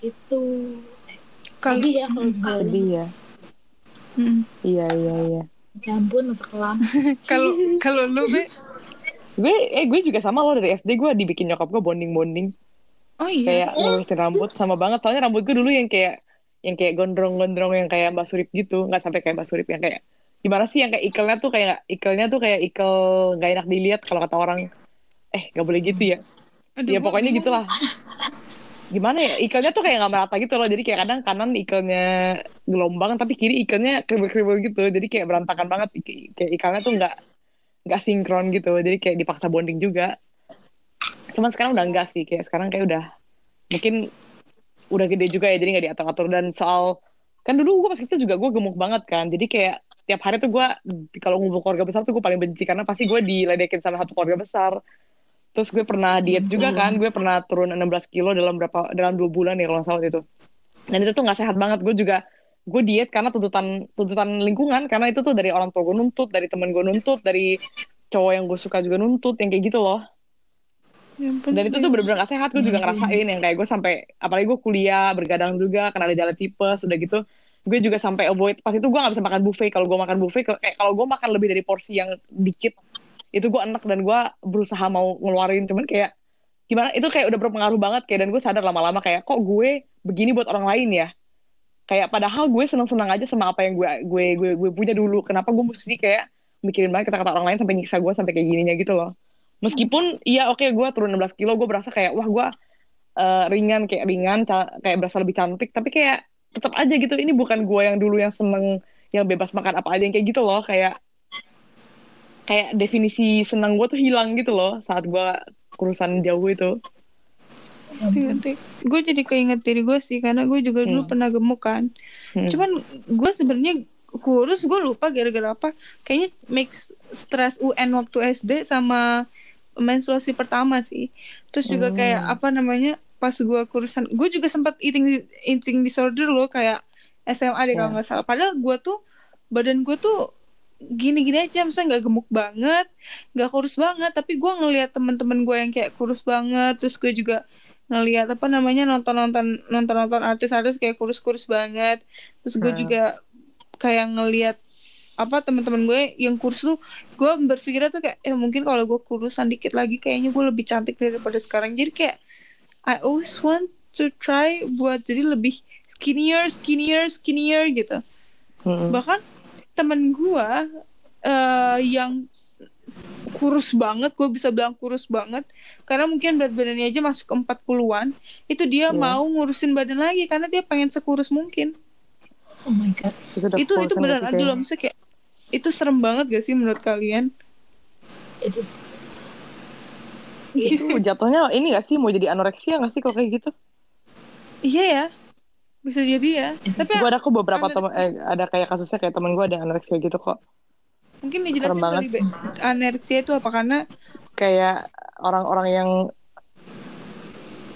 itu. Sedih ya kalau kalau- sedih ya. Hmm. iya iya iya. Ya ampun kelam Kalau kalau lu be, gue eh gue juga sama loh. Dari SD gue dibikin nyokap gue bonding bonding oh iya. kayak ngurusin rambut sama banget. Soalnya rambut gue dulu yang kayak yang kayak gondrong-gondrong yang kayak Mbak Surip gitu. Nggak sampai kayak Mbak Surip yang kayak gimana sih yang kayak ikelnya tuh kayak ikelnya tuh kayak ikel nggak enak dilihat kalau kata orang. Eh nggak boleh gitu ya. Aduh, ya pokoknya gitulah. Gimana ya? Ikelnya tuh kayak nggak merata gitu loh. Jadi kayak kadang kanan ikelnya gelombang tapi kiri ikelnya kriwil-kriwil gitu. Jadi kayak berantakan banget. Kayak ikelnya tuh nggak nggak sinkron gitu. Jadi kayak dipaksa bonding juga cuman sekarang udah enggak sih kayak sekarang kayak udah mungkin udah gede juga ya jadi nggak diatur-atur. Dan soal kan dulu gue pas itu juga gue gemuk banget kan jadi kayak tiap hari tuh gue kalau ngumpul keluarga besar tuh gue paling benci karena pasti gue diledekin sama satu keluarga besar. Terus gue pernah diet juga kan gue pernah turun 16 kilo dalam berapa dalam dua bulan ya kalau salah itu. Dan itu tuh nggak sehat banget gue juga gue diet karena tuntutan tuntutan lingkungan karena itu tuh dari orang tua gue nuntut dari temen gue nuntut dari cowok yang gue suka juga nuntut yang kayak gitu loh dan itu tuh bener-bener gak sehat gue juga ngerasain yang kayak gue sampai apalagi gue kuliah bergadang juga karena ada jalan tipes udah gitu. Gue juga sampai avoid pas itu gue gak bisa makan buffet. Kalau gue makan buffet kayak kalau gue makan lebih dari porsi yang dikit itu gue enak dan gue berusaha mau ngeluarin. Cuman kayak gimana itu kayak udah berpengaruh banget kayak dan gue sadar lama-lama kayak kok gue begini buat orang lain ya? Kayak padahal gue seneng-seneng aja sama apa yang gue gue gue, gue punya dulu. Kenapa gue mesti kayak mikirin banget kata-kata orang lain sampai nyiksa gue sampai kayak gininya gitu loh meskipun iya oke gue turun 16 kilo gue berasa kayak wah gue eh, ringan kayak ringan kayak berasa lebih cantik tapi kayak tetap aja gitu ini bukan gue yang dulu yang seneng yang bebas makan apa aja yang kayak gitu loh kayak kayak definisi senang gue tuh hilang gitu loh saat gue kurusan jauh itu Iya, gue jadi keinget diri gue sih karena gue juga dulu Hmm. pernah gemuk kan. Hmm. Cuman gue sebenarnya kurus gue lupa gara-gara apa. Kayaknya mix stres UN waktu SD sama menstruasi pertama sih. Terus juga Hmm. kayak apa namanya pas gue kurusan, gue juga sempat eating eating disorder loh kayak SMA deh kalau Ya. nggak salah. Padahal gue tuh badan gue tuh gini-gini aja, misalnya nggak gemuk banget, nggak kurus banget, tapi gue ngelihat teman-teman gue yang kayak kurus banget, terus gue juga ngelihat apa namanya nonton-nonton nonton-nonton artis-artis kayak kurus-kurus banget, terus gue Hmm. juga kayak ngelihat apa teman-teman gue yang kurus tuh gue berpikirnya tuh kayak eh mungkin kalau gue kurusan dikit lagi kayaknya gue lebih cantik daripada sekarang jadi kayak I always want to try buat jadi lebih skinnier skinnier skinnier gitu Mm-mm. bahkan temen gue eh yang kurus banget gue bisa bilang kurus banget karena mungkin berat badannya aja masuk ke 40-an itu dia Iya. mau ngurusin badan lagi karena dia pengen sekurus mungkin Oh my god. itu itu itu beneran ada loh maksudnya kayak itu serem banget gak sih menurut kalian? It's just itu jatuhnya ini gak sih? Mau jadi anoreksia gak sih kalau kayak gitu? Iya ya. Bisa jadi ya. Tapi gue ada kok beberapa teman eh, ada kayak kasusnya kayak temen gue ada anoreksia gitu kok. Mungkin dijelasin serem banget. kali anoreksia itu apa? Karena kayak orang-orang yang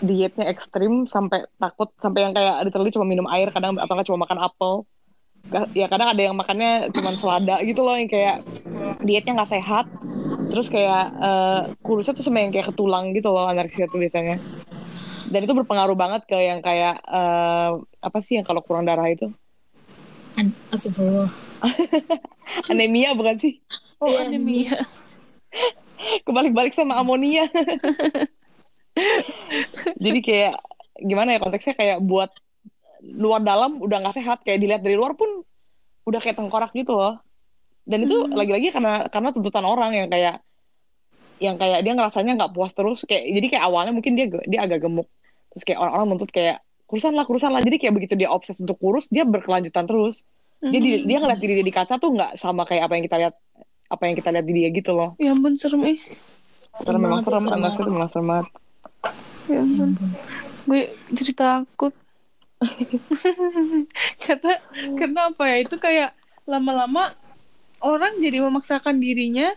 dietnya ekstrim sampai takut sampai yang kayak literally cuma minum air kadang atau nggak cuma makan apel ya kadang ada yang makannya cuma selada gitu loh yang kayak dietnya nggak sehat. Terus kayak eh, kurusnya tuh sama yang kayak ketulang gitu loh anoreksia tuh biasanya. Dan itu berpengaruh banget ke yang kayak eh, apa sih yang kalau kurang darah itu? An astagfirullah. anemia bukan sih? Oh Iya, anemia. kebalik-balik sama amonia. Jadi kayak gimana ya konteksnya kayak buat luar dalam udah nggak sehat kayak dilihat dari luar pun udah kayak tengkorak gitu loh. Dan itu Hmm. lagi-lagi karena karena tuntutan orang yang kayak yang kayak dia ngerasanya nggak puas terus kayak jadi kayak awalnya mungkin dia dia agak gemuk terus kayak orang-orang nuntut kayak kurusan lah kurusan lah jadi kayak begitu dia obses untuk kurus dia berkelanjutan terus dia di- Mhm. dia ngeliat diri dia di kaca tuh nggak sama kayak apa yang kita lihat apa yang kita lihat di dia gitu loh ya ampun serem ih karena memang banget, serem serem anak banget. itu memang serem banget ya ampun gue jadi takut karena karena apa ya? Itu kayak lama-lama orang jadi memaksakan dirinya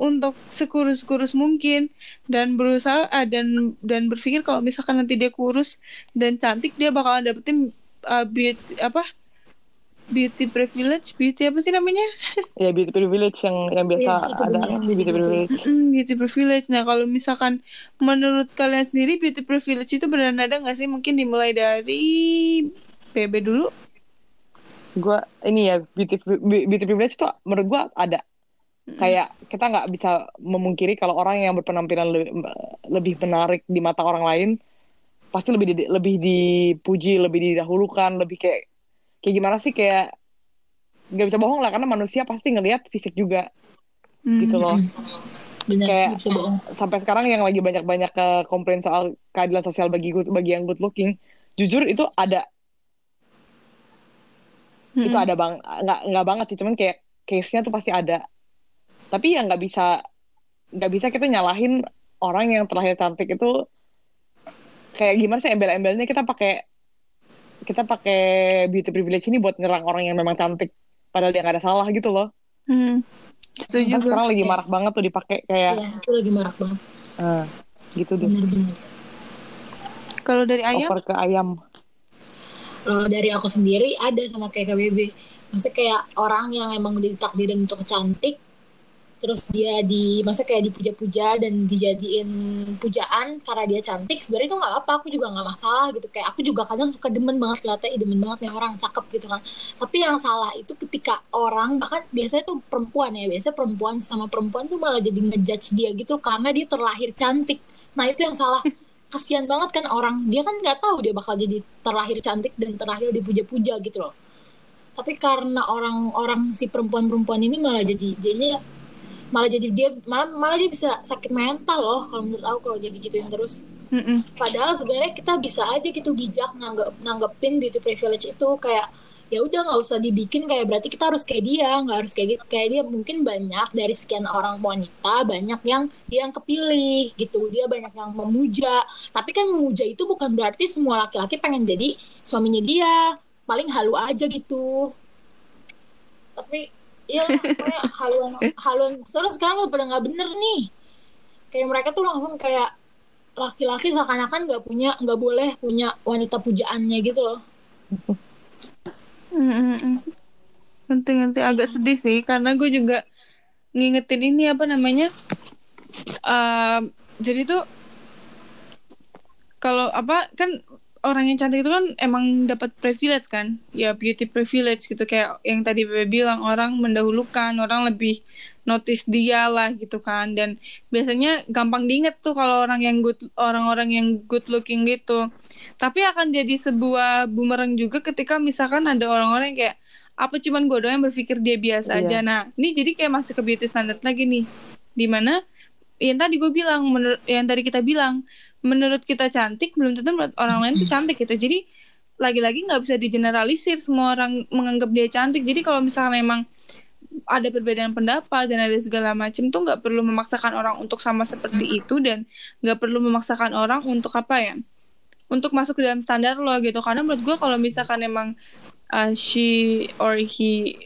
untuk sekurus-kurus mungkin dan berusaha ah, dan dan berpikir kalau misalkan nanti dia kurus dan cantik dia bakalan dapetin uh, beauty apa beauty privilege beauty apa sih namanya ya beauty privilege yang yang biasa Iya, itu ada benar. beauty privilege Mm, beauty privilege. Nah, kalau misalkan menurut kalian sendiri beauty privilege itu beneran ada nggak sih? Mungkin dimulai dari BB dulu. gue ini ya beauty beauty privilege tuh menurut gue ada kayak kita nggak bisa memungkiri kalau orang yang berpenampilan lebih, lebih menarik di mata orang lain pasti lebih di- lebih dipuji lebih didahulukan lebih kayak kayak gimana sih kayak nggak bisa bohong lah karena manusia pasti ngelihat fisik juga Hmm. gitu loh Bener, Kayak- bisa bohong. sampai sekarang yang lagi banyak-banyak ke komplain soal keadilan sosial bagi good- bagi yang good looking jujur itu ada Hmm. itu ada bang nggak nggak banget sih cuman kayak case nya tuh pasti ada tapi ya nggak bisa nggak bisa kita nyalahin orang yang terlahir cantik itu kayak gimana sih embel-embelnya kita pakai kita pakai beauty privilege ini buat nyerang orang yang memang cantik padahal dia nggak ada salah gitu loh Hmm. Setuju gue. sekarang lagi marak banget tuh dipakai kayak Iya, itu lagi marak banget. eh, gitu deh. Kalau dari ayam, over ke ayam Kalau dari aku sendiri ada sama kayak KBB. Maksudnya kayak orang yang emang ditakdirin untuk cantik, terus dia di masa kayak dipuja-puja dan dijadiin pujaan karena dia cantik sebenarnya itu nggak apa aku juga nggak masalah gitu. Kayak aku juga kadang suka demen banget "Ih, demen banget nih orang cakep gitu kan. Tapi yang salah itu ketika orang bahkan biasanya tuh perempuan ya biasanya perempuan sama perempuan tuh malah jadi ngejudge dia gitu karena dia terlahir cantik. Nah itu yang salah. Kasihan banget kan orang dia kan nggak tahu dia bakal jadi terlahir cantik dan terlahir dipuja-puja gitu loh. Tapi karena orang-orang si perempuan-perempuan ini malah jadi jadinya malah jadi dia malah malah dia bisa sakit mental loh kalau menurut aku kalau jadi gituin terus. Mm-mm. padahal sebenarnya kita bisa aja gitu bijak nanggep nanggepin beauty privilege itu kayak ya udah nggak usah dibikin kayak berarti kita harus kayak dia nggak harus kayak gitu. Kayak dia mungkin banyak dari sekian orang wanita banyak yang dia yang kepilih gitu. Dia banyak yang memuja. Tapi kan memuja itu bukan berarti semua laki-laki pengen jadi suaminya dia. Paling halu aja gitu. Tapi iya pokoknya haluan haluan soalnya sekarang udah pada nggak bener nih. Kayak mereka tuh langsung kayak laki-laki seakan-akan nggak punya nggak boleh punya wanita pujaannya gitu loh. Mm-mm. Ngerti-ngerti. Agak sedih sih karena gue juga ngingetin ini apa namanya Ehm, jadi tuh kalau apa kan orang yang cantik itu kan emang dapat privilege kan. Ya beauty privilege gitu. Kayak yang tadi Bebe bilang orang mendahulukan orang lebih notice dia lah gitu kan. Dan biasanya gampang diinget tuh kalau orang yang good orang-orang yang good looking gitu. Tapi akan jadi sebuah bumerang juga ketika misalkan ada orang-orang yang kayak apa cuman gue doang yang berpikir dia biasa Iya. aja? Nah ini jadi kayak masuk ke beauty standard lagi nih. Di mana yang tadi gue bilang menurut yang tadi kita bilang menurut kita cantik belum tentu menurut orang lain tuh cantik gitu. Jadi lagi-lagi nggak bisa digeneralisir semua orang menganggap dia cantik. Jadi kalau misalkan emang ada perbedaan pendapat dan ada segala macam tuh nggak perlu memaksakan orang untuk sama seperti itu dan nggak perlu memaksakan orang untuk apa ya untuk masuk ke dalam standar lo gitu. Karena menurut gue kalau misalkan emang uh, she or he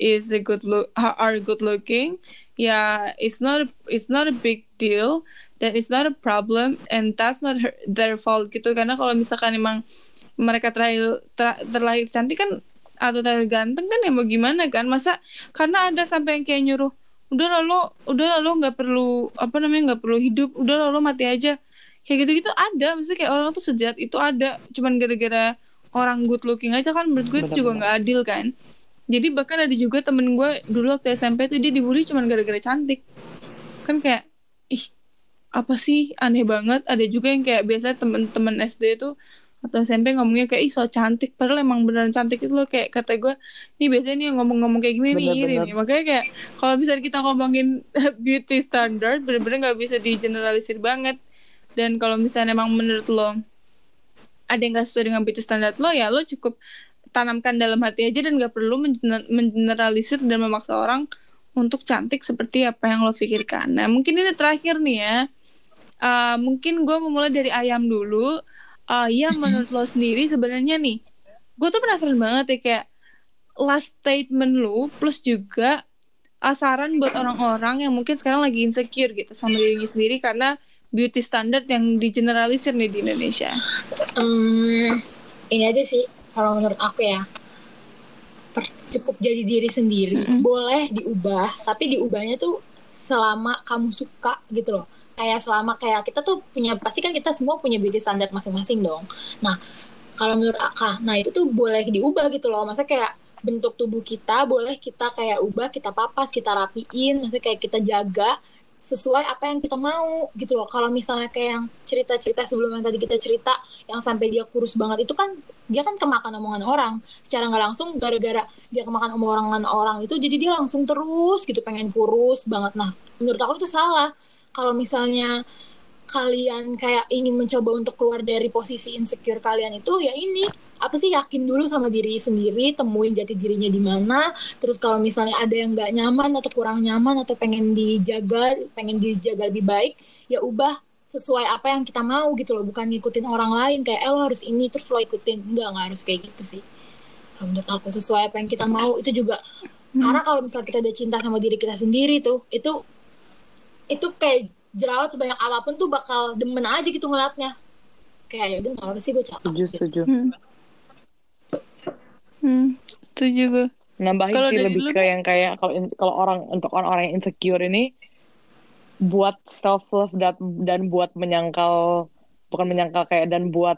is a good look are good looking ya it's not it's not a big deal dan it's not a problem and that's not her, their fault gitu. Karena kalau misalkan emang mereka terlahir ter- terlahir cantik kan atau terlahir ganteng kan ya mau gimana kan? Masa karena ada sampai yang kayak nyuruh udah lalu udah lalu nggak perlu apa namanya nggak perlu hidup udah lalu mati aja. Kayak gitu gitu ada maksudnya kayak orang tuh sejahat itu ada cuman gara-gara orang good looking aja kan menurut gue itu juga nggak adil kan. Jadi bahkan ada juga temen gue dulu waktu SMP tuh dia dibully cuman gara-gara cantik. Kan kayak ih apa sih aneh banget ada juga yang kayak biasa temen-temen SD tuh atau SMP ngomongnya kayak ih so cantik padahal emang beneran cantik itu loh kayak kata gue nih biasanya nih yang ngomong-ngomong kayak gini nih iri Bener-bener. nih makanya kayak kalau misalnya kita ngomongin beauty standard bener-bener nggak bisa digeneralisir banget dan kalau misalnya emang menurut lo ada yang gak sesuai dengan beauty standard lo ya lo cukup tanamkan dalam hati aja dan gak perlu mengener- mengeneralisir dan memaksa orang untuk cantik seperti apa yang lo pikirkan. Nah mungkin ini terakhir nih ya. Uh, mungkin gue memulai dari ayam dulu. Uh, ya menurut lo sendiri sebenarnya nih, gue tuh penasaran banget ya kayak last statement lu plus juga uh, saran buat orang-orang yang mungkin sekarang lagi insecure gitu sama dirinya sendiri karena beauty standard yang digeneralisir nih di Indonesia. Hmm, ini aja sih kalau menurut aku ya per- cukup jadi diri sendiri Mm-mm. boleh diubah tapi diubahnya tuh selama kamu suka gitu loh kayak selama kayak kita tuh punya pasti kan kita semua punya beauty standard masing-masing dong. Nah kalau menurut Aka nah itu tuh boleh diubah gitu loh. Masa kayak bentuk tubuh kita boleh kita kayak ubah kita papas kita rapiin maksudnya kayak kita jaga sesuai apa yang kita mau gitu loh. Kalau misalnya kayak yang cerita-cerita sebelum yang tadi kita cerita yang sampai dia kurus banget itu kan dia kan kemakan omongan orang. Secara nggak langsung gara-gara dia kemakan omongan orang itu jadi dia langsung terus gitu pengen kurus banget. Nah menurut aku itu salah kalau misalnya kalian kayak ingin mencoba untuk keluar dari posisi insecure kalian itu ya ini apa sih yakin dulu sama diri sendiri temuin jati dirinya di mana. Terus kalau misalnya ada yang nggak nyaman atau kurang nyaman atau pengen dijaga pengen dijaga lebih baik ya ubah sesuai apa yang kita mau gitu loh. Bukan ngikutin orang lain kayak eh lo harus ini terus lo ikutin. Enggak nggak harus kayak gitu sih. Menurut aku sesuai apa yang kita mau itu juga. Karena kalau misalnya kita udah cinta sama diri kita sendiri tuh itu itu kayak jerawat sebanyak apa pun tuh bakal demen aja gitu ngeliatnya kayak ya udah nggak apa sih gue cakep Setuju, setuju. Hmm. Hmm, setuju gue. Nambahin Kalau sih lebih ke yang kayak kalau kalau orang untuk orang-orang yang insecure ini buat self love dan dan buat menyangkal bukan menyangkal kayak dan buat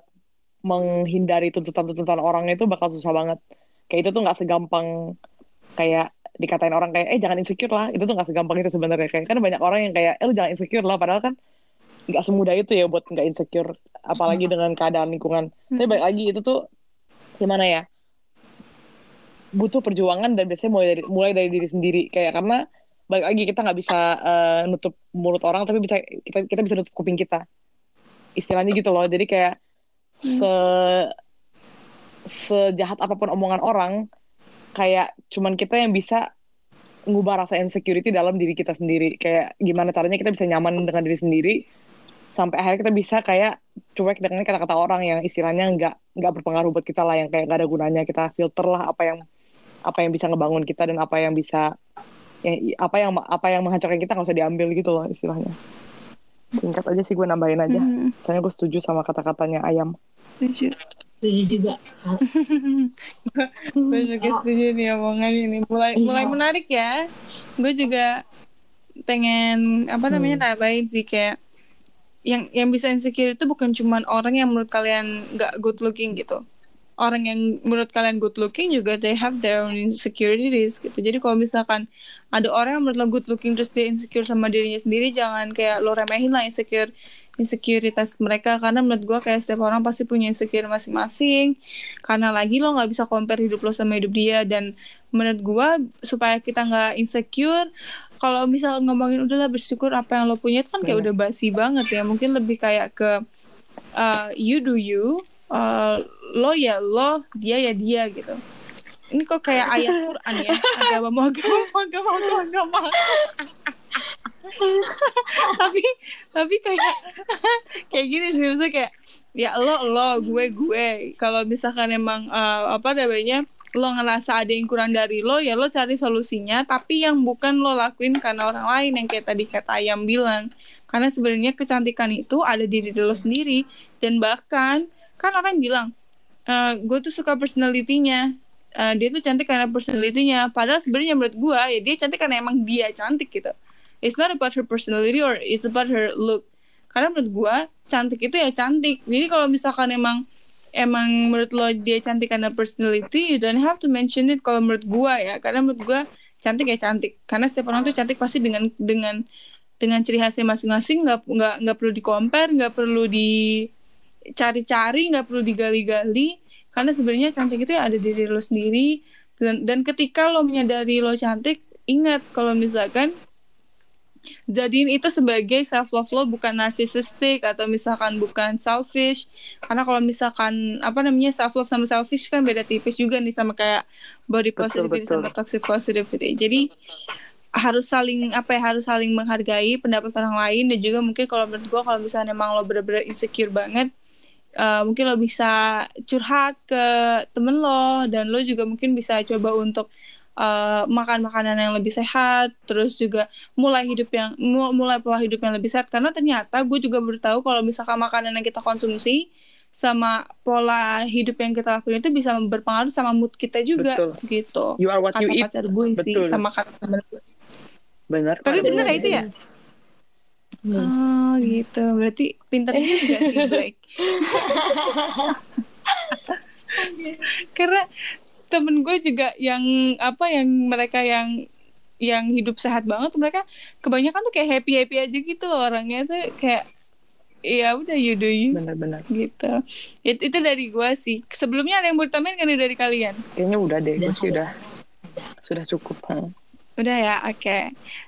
menghindari tuntutan-tuntutan orang itu bakal susah banget. Kayak itu tuh nggak segampang kayak dikatain orang kayak eh jangan insecure lah. Itu tuh nggak segampang itu sebenarnya kayak kan banyak orang yang kayak eh lu jangan insecure lah padahal kan nggak semudah itu ya buat nggak insecure apalagi dengan keadaan lingkungan. Tapi balik lagi itu tuh gimana ya? butuh perjuangan dan biasanya mulai dari mulai dari diri sendiri kayak karena balik lagi kita nggak bisa uh, nutup mulut orang tapi bisa kita kita bisa nutup kuping kita istilahnya gitu loh jadi kayak Hmm. se sejahat apa pun omongan orang kayak cuman kita yang bisa ngubah rasa insecurity dalam diri kita sendiri. Kayak gimana caranya kita bisa nyaman dengan diri sendiri sampai akhirnya kita bisa kayak cuek dengan kata-kata orang yang istilahnya nggak nggak berpengaruh buat kita lah yang kayak nggak ada gunanya kita filter lah apa yang apa yang bisa ngebangun kita dan apa yang bisa yang apa yang apa yang menghancurkan kita nggak usah diambil gitu loh istilahnya. Singkat aja sih gue nambahin aja. Hmm, soalnya gue setuju sama kata-katanya ayam setuju. Setuju juga. gue juga setuju nih omongan ini mulai Iya. mulai menarik ya gue juga pengen apa namanya Hmm. nambahin sih kayak yang yang bisa insecure itu bukan cuman orang yang menurut kalian nggak good looking gitu orang yang menurut kalian good looking juga they have their own insecurities gitu jadi kalau misalkan ada orang yang menurut lo good looking terus dia insecure sama dirinya sendiri jangan kayak lo remehin lah insecure insekuritas mereka karena menurut gue kayak setiap orang pasti punya insecure masing-masing. Karena lagi lo nggak bisa compare hidup lo sama hidup dia. Dan menurut gue supaya kita nggak insecure kalau misal ngomongin udahlah bersyukur apa yang lo punya itu kan kayak udah basi banget ya. Mungkin lebih kayak ke uh, you do you uh, lo ya lo dia ya dia gitu. Ini kok kayak ayat Quran ya? Agama mau agama mau agama mau agama tapi tapi kayak kayak gini sih maksudnya kayak ya lo lo gue gue. Kalau misalkan emang uh, apa namanya lo ngerasa ada yang kurang dari lo ya lo cari solusinya. Tapi yang bukan lo lakuin karena orang lain yang kayak tadi kata ayam bilang. Karena sebenarnya kecantikan itu ada di diri lo sendiri. Dan bahkan kan orang bilang "Eh, gue tuh suka personalitinya Eh, dia tuh cantik karena personalitinya padahal sebenarnya menurut gue ya dia cantik karena emang dia cantik gitu it's not about her personality or it's about her look. Karena menurut gue cantik itu ya cantik. Jadi kalau misalkan emang emang menurut lo dia cantik karena personality you don't have to mention it kalau menurut gue ya. Karena menurut gue cantik ya cantik. Karena setiap orang tuh cantik pasti dengan dengan dengan ciri khasnya masing-masing. Nggak nggak nggak perlu di compare nggak perlu dicari-cari nggak perlu digali-gali. Karena sebenarnya cantik itu ya ada di diri lo sendiri. Dan dan ketika lo menyadari lo cantik ingat kalau misalkan jadiin itu sebagai self love lo bukan narcissistic atau misalkan bukan selfish karena kalau misalkan apa namanya self love sama selfish kan beda tipis juga nih sama kayak body Betul, positivity betul. sama toxic positivity jadi harus saling apa ya harus saling menghargai pendapat orang lain dan juga mungkin kalau menurut gue kalau misalnya emang lo bener-bener insecure banget eh, mungkin lo bisa curhat ke temen lo dan lo juga mungkin bisa coba untuk eh, makan makanan yang lebih sehat terus juga mulai hidup yang mu- mulai pola hidup yang lebih sehat karena ternyata gue juga baru tahu kalau misalkan makanan yang kita konsumsi sama pola hidup yang kita lakuin itu bisa berpengaruh sama mood kita juga Betul. gitu You are what you kata eat. pacar gue sih Betul. sama kata temen gue. Bener. tapi Kak. bener ya itu ya Hmm. oh gitu berarti pinter juga sih Blake karena temen gue juga yang apa yang mereka yang yang hidup sehat banget mereka kebanyakan tuh kayak happy happy aja gitu loh orangnya tuh kayak ya udah you do you Bener-bener. gitu It- itu dari gue sih sebelumnya ada yang mau ditambahin kan dari kalian Kayaknya udah deh. Udah, Gue sih udah. udah. Sudah cukup. Hmm. Udah ya, oke.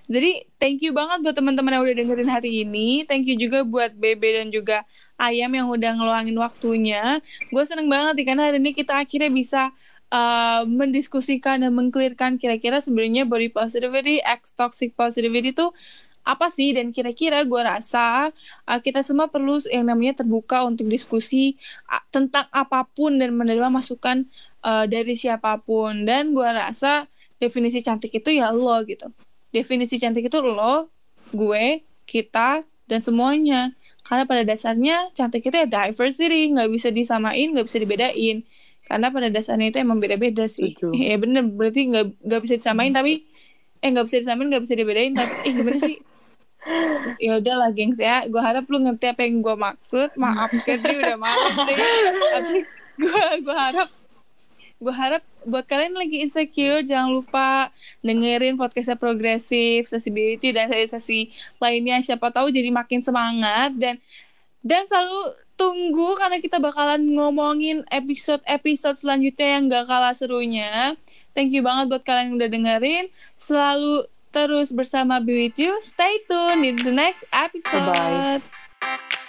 Jadi thank you banget buat teman-teman yang udah dengerin hari ini. Thank you juga buat Bebe dan juga Ayam yang udah ngeluangin waktunya. Gue seneng banget nih karena hari ini kita akhirnya bisa uh, mendiskusikan dan mengclearkan kira-kira sebenarnya body positivity, ex toxic positivity itu apa sih? Dan kira-kira gue rasa uh, kita semua perlu yang namanya terbuka untuk diskusi uh, tentang apa pun dan menerima masukan uh, dari siapa pun. Dan gue rasa definisi cantik itu ya lo gitu. Definisi cantik itu lo gue kita dan semuanya. Karena pada dasarnya cantik itu ya diversity nggak bisa disamain nggak bisa dibedain karena pada dasarnya itu emang beda-beda sih. Setuju. ya bener. Berarti nggak nggak bisa disamain tapi eh nggak bisa disamain nggak bisa dibedain tapi eh gimana sih? Ya udahlah gengs ya. Gue harap lu ngerti apa yang gue maksud. Maaf kan dia udah malam deh tapi gue gue harap gue harap buat kalian lagi insecure jangan lupa dengerin podcastnya progresif sesi beauty dan sesi lainnya. Siapa tahu jadi makin semangat dan dan selalu tunggu karena kita bakalan ngomongin episode-episode selanjutnya yang gak kalah serunya thank you banget buat kalian yang udah dengerin selalu terus bersama Be With You. Stay tune in the next episode. Bye-bye.